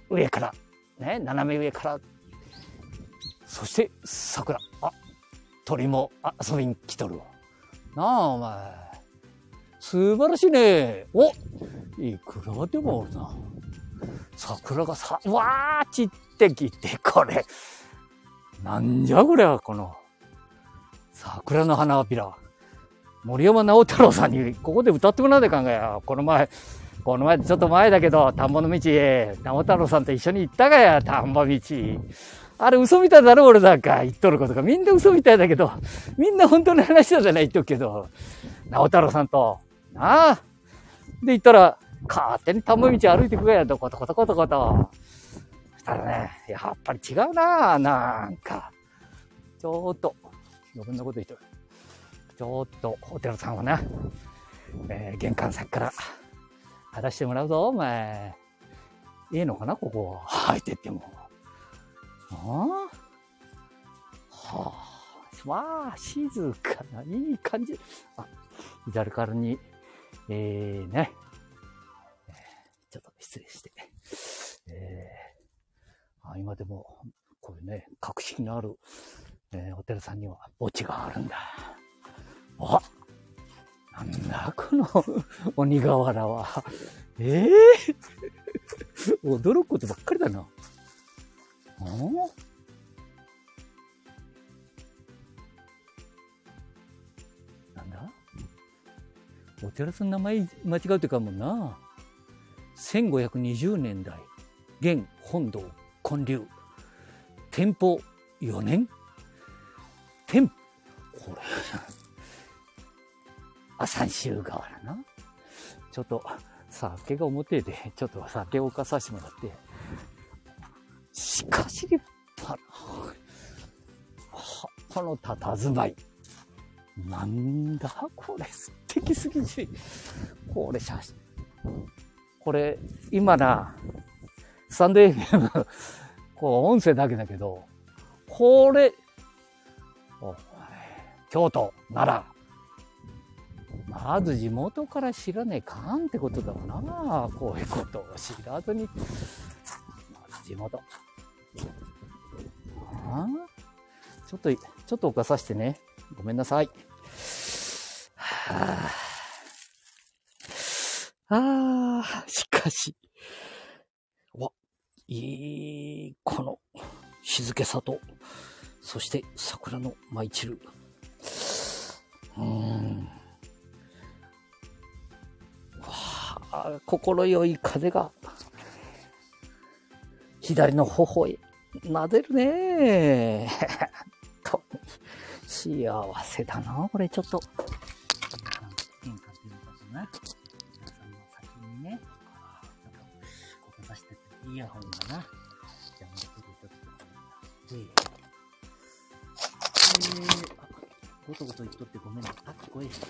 上から、ね、斜め上から、そして桜。あ、鳥も遊びに来とるわ。なあ、お前。素晴らしいね。おいくらでもおるな。桜がさ、わー散ってきて、これ。なんじゃこれは、この、桜の花びら。森山直太朗さんにここで歌ってもらわないかんがや。この前、この前、ちょっと前だけど、田んぼの道、直太朗さんと一緒に行ったがや、田んぼ道。あれ嘘みたいだろ、俺なんか言っとることが。みんな嘘みたいだけど、みんな本当の話だじゃない言っとくけど、直太朗さんと、なあ。で、行ったら、勝手に田んぼ道歩いてくれやんと、コトコトコトコト。そしたらね、やっぱり違うなあなんか。ちょっと、余分なこと言ってる。ちょっと、お寺さんをな、えー玄関先から、話してもらうぞ、お前。いいのかな、ここ。入ってっても。ああはあ。まあ、静かな、いい感じ。あ、左からに、えー、ね。えーちょっと失礼して。えー、あ今でも、こういうね、格式のある、えーお寺さんには墓地があるんだ。あなんだ、この 鬼瓦は。ええ 驚くことばっかりだな。んなん？お寺さんの名前間違うってかもな。1520年代、現本堂建立、天保4年天、これ、あ、三州川原な。ちょっと、酒が表で、ちょっと酒を犯させてもらって。しかし立派な、はこの佇まい。なんだこれ、素敵すぎる。これ写真。これ、今な、スタンド FM、こう、音声だけだけど、これ、京都、奈良、まず地元から知らねえかんってことだわな。こういうことを知らずに。まず地元。あちょっと、ちょっと犯さしてね。ごめんなさい。はあ、ああ、しかし。わ、いい、この静けさと、そして桜の舞い散る。うーん。あ心よい風が、左の頬へ撫でるね。と、幸せだな、これちょっと。玄関っていうのかとね。皆さんの先にね、ちょっと、ここさしてて、イヤホンがな。じゃあ、もうちょっとちょっと、えー、えー、あ、ごとごと言っとってごめんな。あ、聞こえる。そ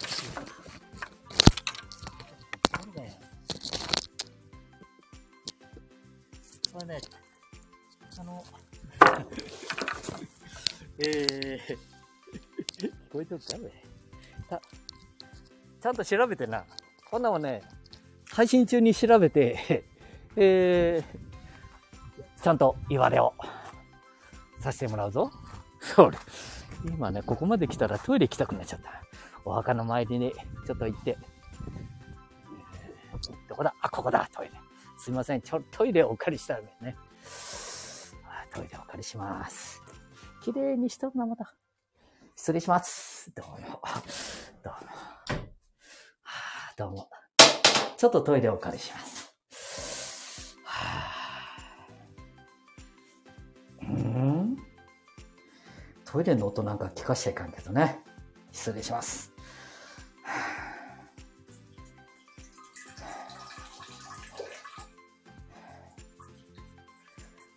うだよ。これね、あの、えー、聞 こえてるかねた、ちゃんと調べてな。こんなもんね、配信中に調べて、えー、ちゃんと言われをさせてもらうぞ。それ、今ね、ここまで来たらトイレ行きたくなっちゃった。お墓の前にね、ちょっと行って、どこだ？あ、ここだトイレ。すいません。ちょ、トイレをお借りしたらね。トイレお借りします。綺麗にしとるな、また。失礼します。どうも。どうも。どうも。ちょっとトイレをお借りします。はあ、ん？トイレの音なんか聞かしちゃいかんけどね。失礼します。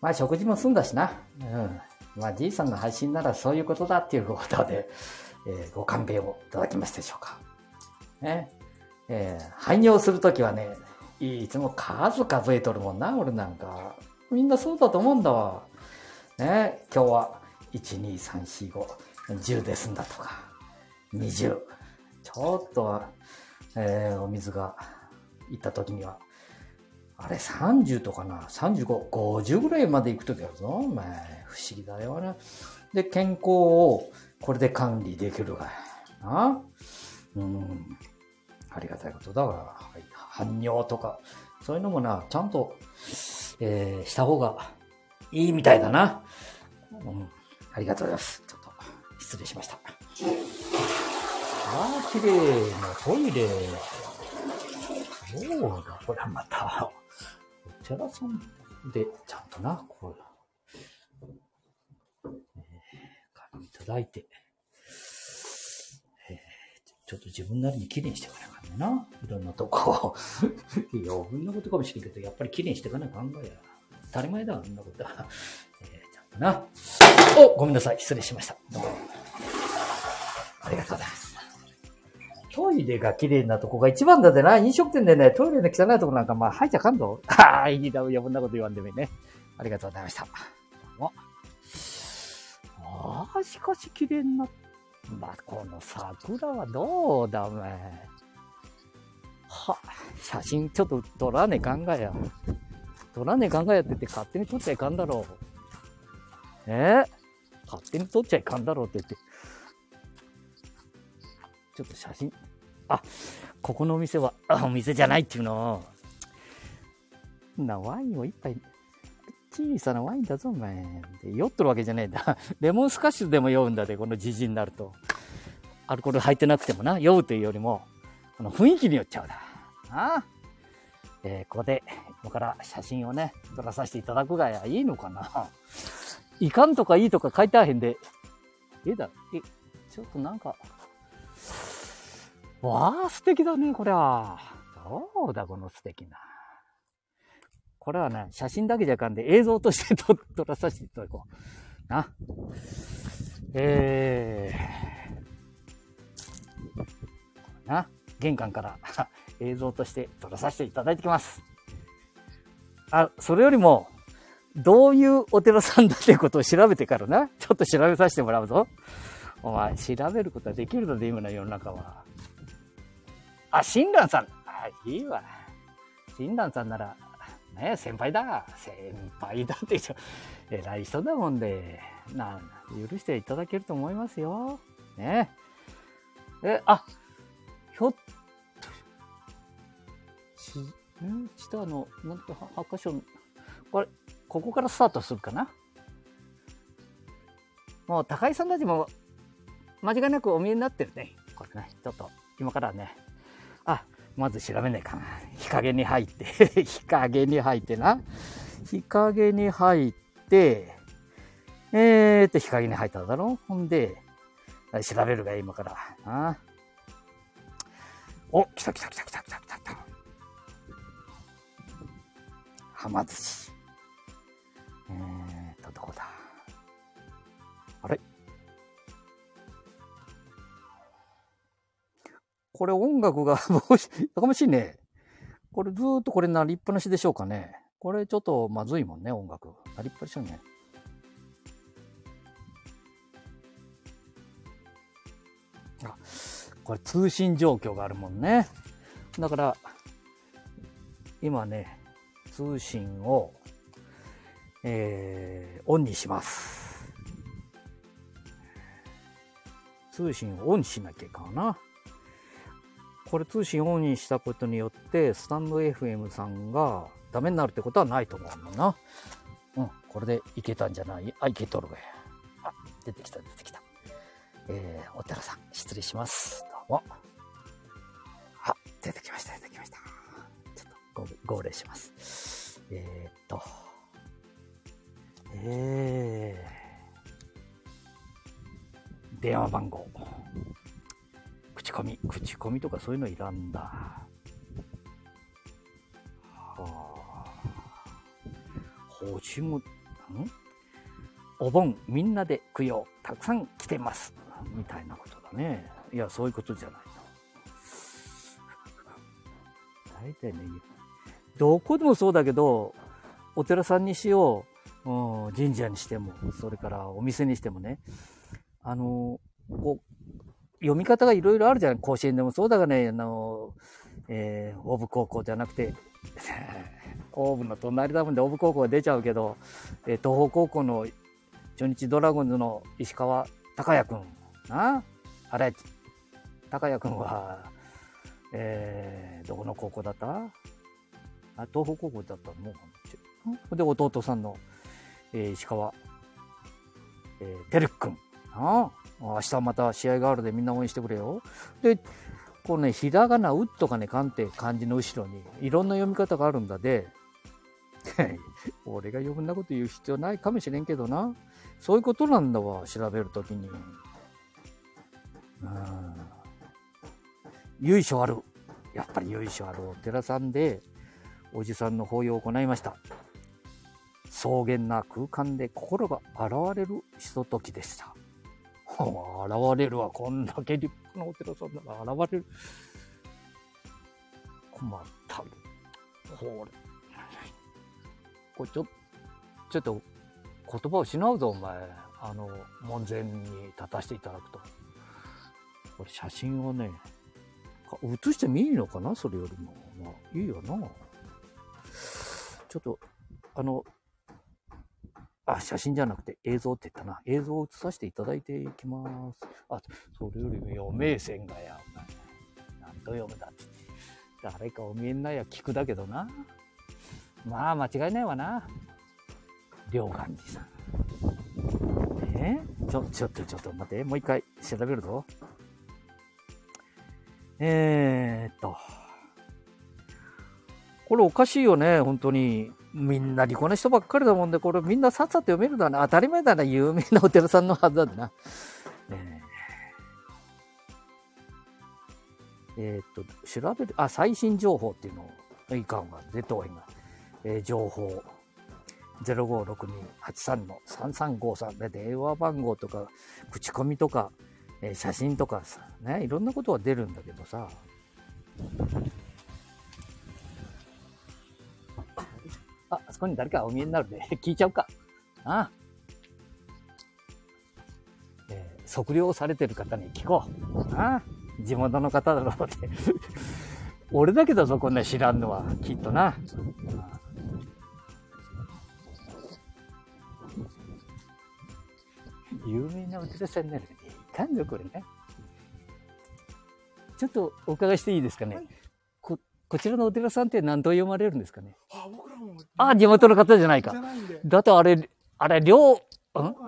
まあ食事も済んだしな。うん。まあじいさんの配信ならそういうことだっていうことで、えーご勘弁をいただけますでしょうか。ね。えー排尿するときはね、いつも数数えとるもんな、俺なんか。みんなそうだと思うんだわ。ね。今日は、1、2、3、4、5、10で済んだとか、20。ちょっと、えーお水がいったときには、あれ30とかな ?35、50ぐらいまで行くときあるぞ。お前、不思議だよな。で、健康をこれで管理できるが。なうん。ありがたいことだわ。はい排尿とか、そういうのもな、ちゃんと、えーした方がいいみたいだな。うん。ありがとうございます。ちょっと、失礼しました。ああ、綺麗なトイレ。そうだ、これはまた、お寺さんで、ちゃんとな、こう、えー、いただいて、ちょっと自分なりに綺麗にしていからかんな。いろんなとこを。余分なことかもしれんけど、やっぱり綺麗にしていかない考えや。当たり前だ、そんなことは。えー、ちゃんとな。おごめんなさい。失礼しました。どうもありがとうございます。トイレが綺麗なとこが一番だでな。飲食店でね、トイレの汚いとこなんか、まあ、入っちゃかんぞ。はあ、いいだ、余分なこと言わんでもいいね。ありがとうございました。どうも。ああ、しかし綺麗になったま、この桜はどうだ、お前。は、写真ちょっと撮らねえ考えや。撮らねえ考えやって言って勝手に撮っちゃいかんだろう。え？勝手に撮っちゃいかんだろうって言って。ちょっと写真。あ、ここのお店は、あお店じゃないっていうの。な、ワインを一杯、小さなワインだぞ、お前。で酔っとるわけじゃねえんだ。レモンスカッシュでも酔うんだで、このじじになると。アルコール入ってなくてもな、酔うというよりも、この雰囲気によっちゃうだ。あえーここで、今から写真をね、撮らさせていただくが、いいのかないかんとかいいとか書いてあへんで。ええだ、え、ちょっとなんか、わあ、素敵だね、こりゃ。どうだ、この素敵な。これはね、写真だけじゃあかんで、映像として撮撮らさせていただこう。な。えー、な。玄関から 映像として撮らさせていただいてきます。あ、それよりも、どういうお寺さんだっていうことを調べてからな。ちょっと調べさせてもらうぞ。お前、調べることはできるので、今の世の中は。あ、親鸞さん。あ、いいわ。親鸞さんなら、ね先輩だ。先輩だって言っちゃう。偉い人だもんで、な、許していただけると思いますよ。ねえ、あ、ひょっと、ち、ん？ちとあの、なんと、は八箇所、これ、ここからスタートするかな？もう、高井さんたちも、間違いなくお見えになってるね。これね、ちょっと、今からね、あ、まず調べないかな。日陰に入って、日陰に入ってな。日陰に入って、えーっと、日陰に入っただろ？ほんで、調べるが今から。なお、来た来た来た来た来た来た来た。はま寿司。えーっと、どこだ？これ音楽が、もし、やかましいね。これずーっとこれなりっぱなしでしょうかね。これちょっとまずいもんね、音楽。なりっぱなしよね。あ、これ通信状況があるもんね。だから、今ね、通信を、えー、オンにします。通信をオンしなきゃいかな。これ通信オンにしたことによって、スタンド FM さんがダメになるってことはないと思うのな。うん、これでいけたんじゃない？あ、いけとるわよ。あ、出てきた、出てきた。えー、お寺さん、失礼します。どうも。あ、出てきました、出てきました。ちょっとご、号令します。えー、っと、えー、電話番号。口コミ、口コミとかそういうのいらんだ。はあ。星も、ん？お盆みんなで供養たくさん来てます。みたいなことだね。いや、そういうことじゃないの。大体ね、どこでもそうだけど、お寺さんにしよう、神社にしても、それからお店にしてもね、あの、こう、読み方がいろいろあるじゃん。甲子園でもそうだがね、あの、えー、オブ高校じゃなくて、オーブの隣だもんでオブ高校が出ちゃうけど、えー東邦高校の中日ドラゴンズの石川隆也くん。な？あれ、隆也くんは、えー、どこの高校だった？あ東邦高校だったのもう、で、弟さんの、えー石川、えー、てるくん。ああ明日また試合があるでみんな応援してくれよ。で、このね、ひらがな、うっとかね、かんって漢字の後ろに、いろんな読み方があるんだで、俺が余分なこと言う必要ないかもしれんけどな。そういうことなんだわ、調べるときに。うん。由緒あるやっぱり由緒あるお寺さんで、おじさんの法要を行いました。草原な空間で心が現れるひとときでした。現れるわ。こんだけ立派なお寺さんなら現れる。困った。これ。これちょ、ちょっと言葉を失うぞ、お前。あの、門前に立たせていただくと。これ写真をね、写してもいいのかな？それよりも。まあ、いいよな。ちょっと、あの、あ、写真じゃなくて映像って言ったな。映像を映させていただいていきます。あ、それよりも余命線がや、お前。なんと読むだって。誰かお見えにないや聞くだけどな。まあ、間違いないわな。両岩寺さん。え？ちょ、ちょっと、ちょっと待って。もう一回調べるぞ。えーっと。これおかしいよね、本当に。みんな利口な人ばっかりだもんで、これみんなさっさと読めるだな。当たり前だな、有名なお寺さんのはずだな。えーえーっと、調べる、あ、最新情報っていうのを、いかんわ、出といが。えー情報。056283の3353で電話番号とか、口コミとか、えー写真とかさ、ね、いろんなことが出るんだけどさ。こに誰かお見えになるで、聞いちゃうか。ああえー測量されてる方に聞こう。ああ地元の方だろうって。俺だけだぞ、こんな知らんのは。きっとな。有名なお寺さんになるね。いかんぞ、これね。ちょっとお伺いしていいですかね。こ、こちらのお寺さんって何と読まれるんですかね？あ、地元の方じゃないか。だってあれ、あれ、両、ん？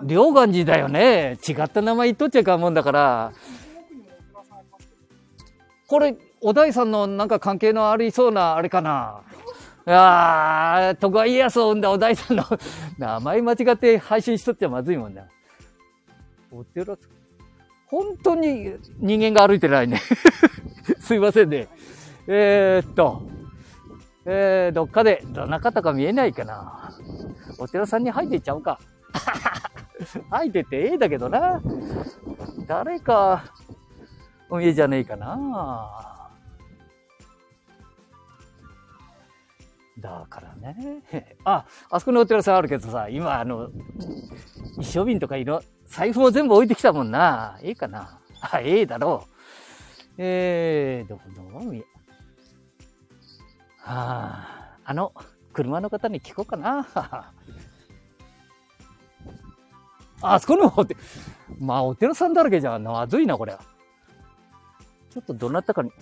両岩寺だよね。違った名前言っとっちゃいかんもんだから。これ、お大さんのなんか関係のありそうな、あれかな。いやー、徳川家康を生んだお大さんの 名前間違って配信しとっちゃまずいもんな。お寺、本当に人間が歩いてないね。すいませんね。えー、っと、えー、どっかでどんな方か見えないかな。お寺さんに入っていっちゃおうか。入ってってええだけどな。誰か、お見えじゃねえかな。だからね。あ、あそこにお寺さんあるけどさ、今あの、一升瓶とかいろ、財布も全部置いてきたもんな。ええかな。あ、ええだろう。えー、どこどこ？あ、あの、車の方に聞こうかな。あそこのおて、まあ、お寺さんだらけじゃんまずいな、これ。ちょっとどなたかに。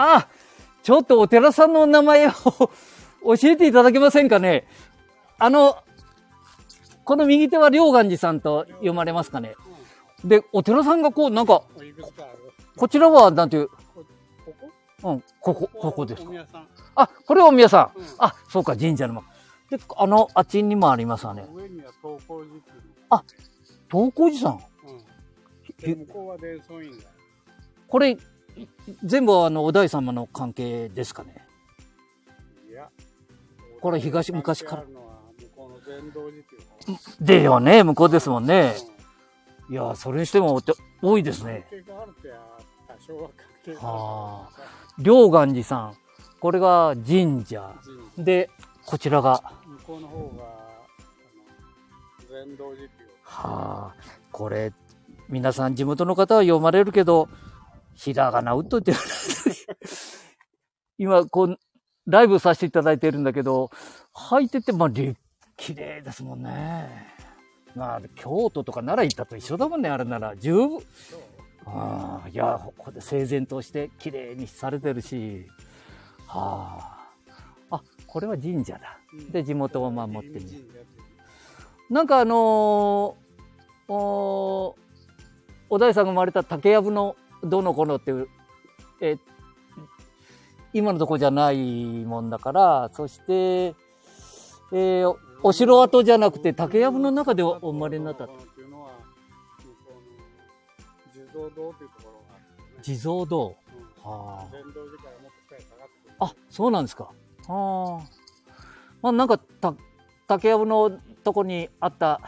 あちょっとお寺さんのお名前を教えていただけませんかねあの、この右手は両岩寺さんと読まれますかねで、お寺さんがこう、なんか。こちらは、なんていう、ここうん、ここ、ここですか。あ、これはお宮さん。うんあ、そうか、神社の。で、あの、あっちにもありますわね。上には東光寺っていう東光寺さん。の。うん。これ、い全部あの、お大様の関係ですかね？いや。これ東昔から。でよね、向こうですもんね。いや、それにしても多いですね。はある両岩寺さん。これが神社。寺で、こちらが、向こうの方があの禅道寺はあ、これ、皆さん地元の方は読まれるけど、ひらがな打っといて。今、こう、ライブさせていただいてるんだけど、履いてて、まあ、立綺麗ですもんね。まあ、京都とか奈良行ったと一緒だもんね、あれなら。十分。ああ、いや、ここで整然として綺麗にされてるし。はあ。あ、これは神社だ。で、地元を守ってね。なんかあのー、お小田井さんが生まれた竹やぶのどの頃っていう、えー今のとこじゃないもんだから、そして、えーお城跡じゃなくて竹やぶの中でお生まれになった。って地蔵堂というところがあってね、地蔵堂。うんは。あ。あ、そうなんですか。はあ。まあなんかた竹やぶのとこにあった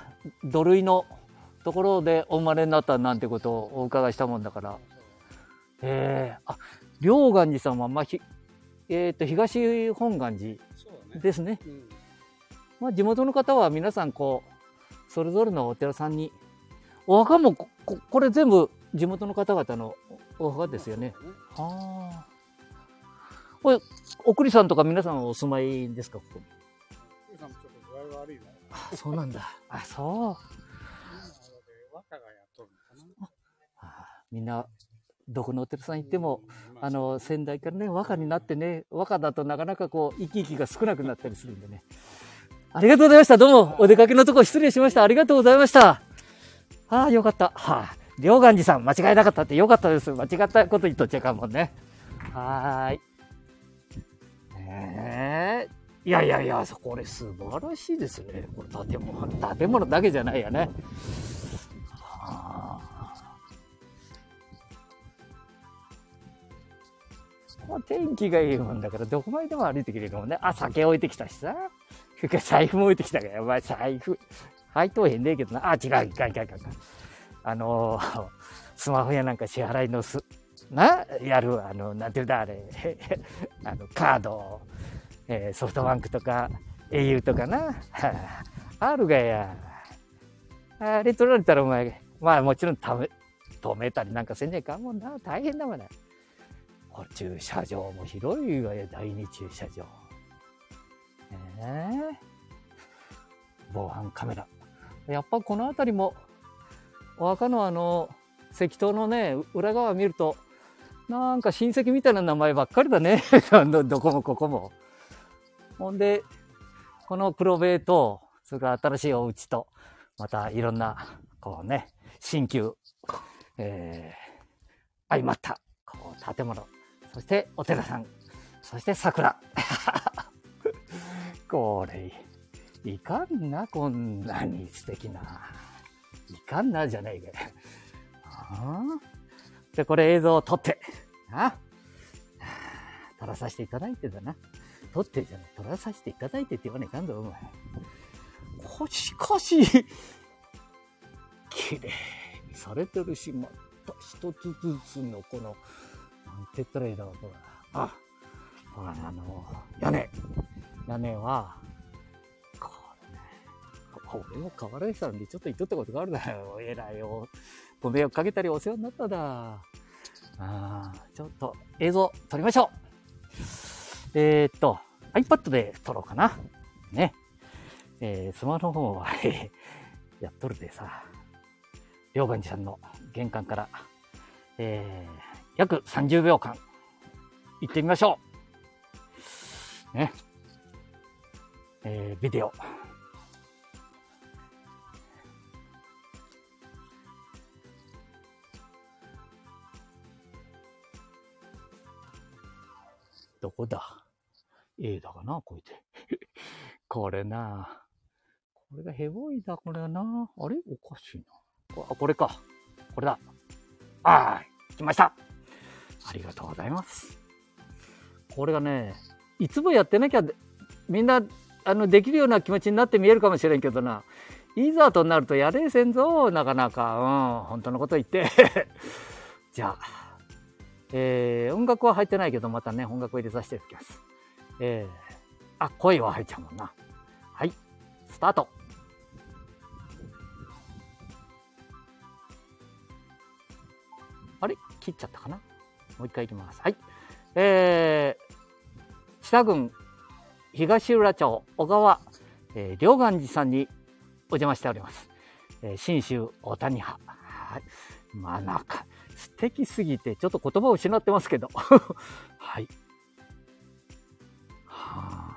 土塁のところでお生まれになったなんてことをお伺いしたもんだから。ええあ、両岩寺さんは、まあ、ひ、えっ、と、東本願寺。ですね。うん。まあ、地元の方は皆さんこうそれぞれのお寺さんにお墓もこここれ全部地元の方々のおお墓ですよね。そうだね。はあ。これお栗さんとか皆さんお住まいですかここに？富士山もちょっと具合悪いわ。あそうなんだ。あそう。みんなどこのお寺さん行っても、うんあの先代からね和歌になってね和歌だとなかなかこう生き生きが少なくなったりするんでね。ありがとうございました。どうもお出かけのとこ失礼しました。ありがとうございました。ああ、よかった。はあ、両岩寺さん間違いなかったってよかったです。間違ったこと言っとっちゃいかんもんね。はーい。ねえ。いやいやいや、これ素晴らしいですね。これ建物、建物だけじゃないよね。はあまあ、天気がいいもんだから、どこまででも歩いてくれるもんね。あ、酒置いてきたしさ。それから財布も置いてきたから、お前財布、配当へんねえけどな。あ、違う、いかんいかんいかん。あのースマホやなんか支払いのす、な、やる、あの、なんていうんだ、あれ、あの、カード、えーソフトバンクとか、au とかな。あ、るがや。あれ取られたらお前、まあもちろんため、止めたりなんかせんねえかんもんな。大変だもんね。駐車場も広いわよ、第二駐車場。ねえ防犯カメラ。やっぱこの辺りも、お墓のあの、石塔のね、裏側見ると、なんか親戚みたいな名前ばっかりだね。どどこもここも。ほんで、この黒塀と、それから新しいお家と、またいろんな、こうね、新旧、えー、相まった、こう、建物。そして、お寺さん。そして、桜。これ、いかんな、こんなに素敵な。いかんな、じゃないか。ああ、これ映像を撮って、あ撮らさせていただいてだな。撮ってじゃない、撮らさせていただいてって言わないかんぞ、お前。こしかし、綺麗にされてるし、また一つずつのこの、なんて言ったらいいだろう、これ。あ、ほら、あの、屋根。屋根は、これね、俺も河原さんでちょっと言っとったことがあるだよ。偉いよ。ご迷惑かけたりお世話になっただ。ああ、ちょっと映像撮りましょう。えー、っと、iPad で撮ろうかな。ね。えー、スマホの方は、やっとるでさ、両岩寺さんの玄関から、えー、約30秒間、行ってみましょう。ね。えー、ビデオ。どこだ ?A だかな？こう言って。これな。これがヘボいだ、これな。あれ？おかしいな。あ、これか。これだ。あーい。来ました。ありがとうございます。これがね、いつもやってなきゃ、みんな、あの、できるような気持ちになって見えるかもしれんけどな。いざとなるとやれせんぞ、なかなか。うん、本当のこと言って。じゃあ、えー、音楽は入ってないけど、またね、音楽を入れさせていただきます。えー、あ、声は入っちゃうもんな。はい、スタート。あれ？切っちゃったかな？もう一回いきます。はい。えー、北郡東浦町小川えー、両岩寺さんにお邪魔しております。えー、新州大谷派。はい。まあなんか、素敵すぎて、ちょっと言葉を失ってますけど。はい。はあ。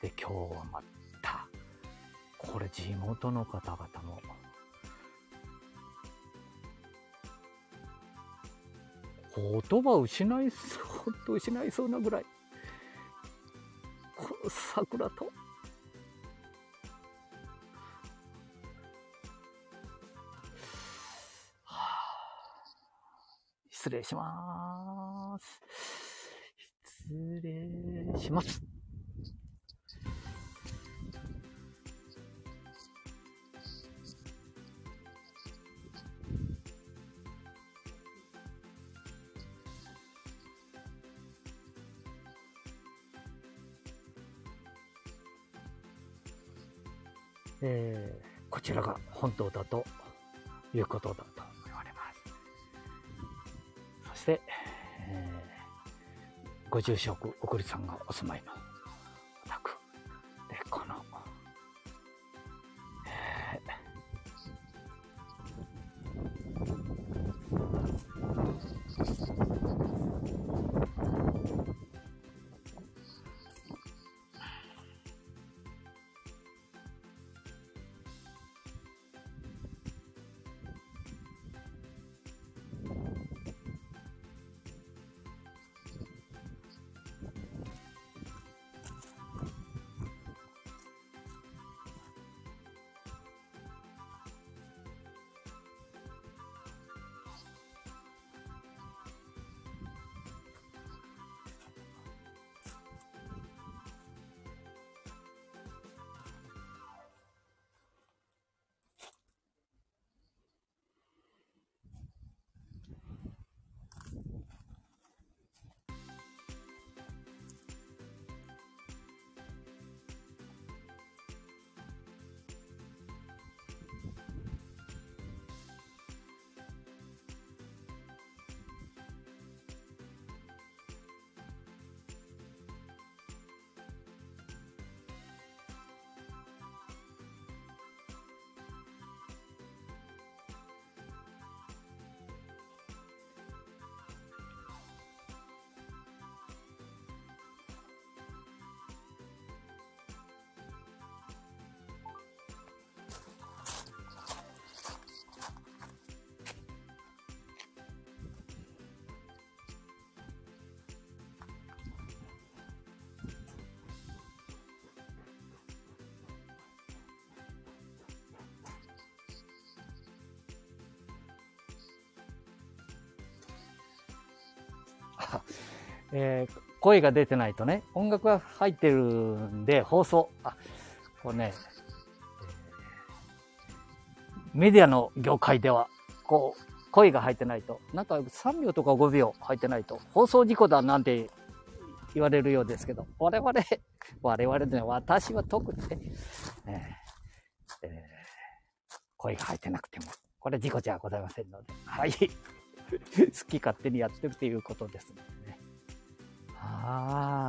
で、今日はまた、これ地元の方々も、言葉を失いそう、ほんと失いそうなぐらい、この桜と、失礼します。失礼します。ちらが本当だということだと言われます。そして、えーご住職、おくりさんがお住まいのえー声が出てないとね、音楽が入ってるんで、放送、あ、これね、メディアの業界では、こう、声が入ってないと、なんか3秒とか5秒入ってないと、放送事故だなんて言われるようですけど、我々、我々でね、私は特にね、えーえー声が入ってなくても、これ事故じゃございませんので、はい。好き勝手にやってるということですね。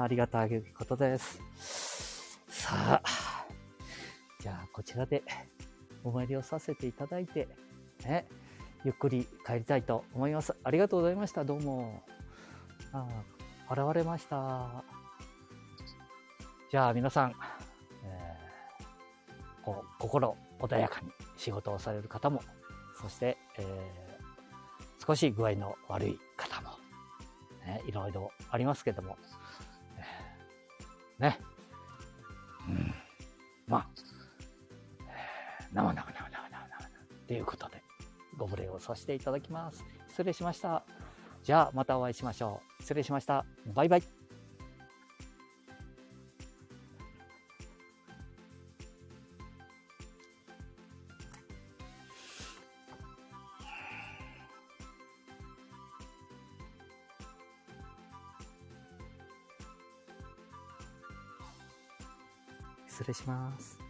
あ、りがたいことです。さあ、じゃあこちらでお参りをさせていただいて、ね、ゆっくり帰りたいと思います。ありがとうございました。どうも。ああ、現れました。じゃあ皆さん、えーこう心穏やかに仕事をされる方も、そして、えー少し具合の悪い方も、ね、いろいろありますけども、ね、うん、まあ、えー生々々々々ということで、ご無礼をさせていただきます。失礼しました。じゃあ、またお会いしましょう。失礼しました。バイバイ。します。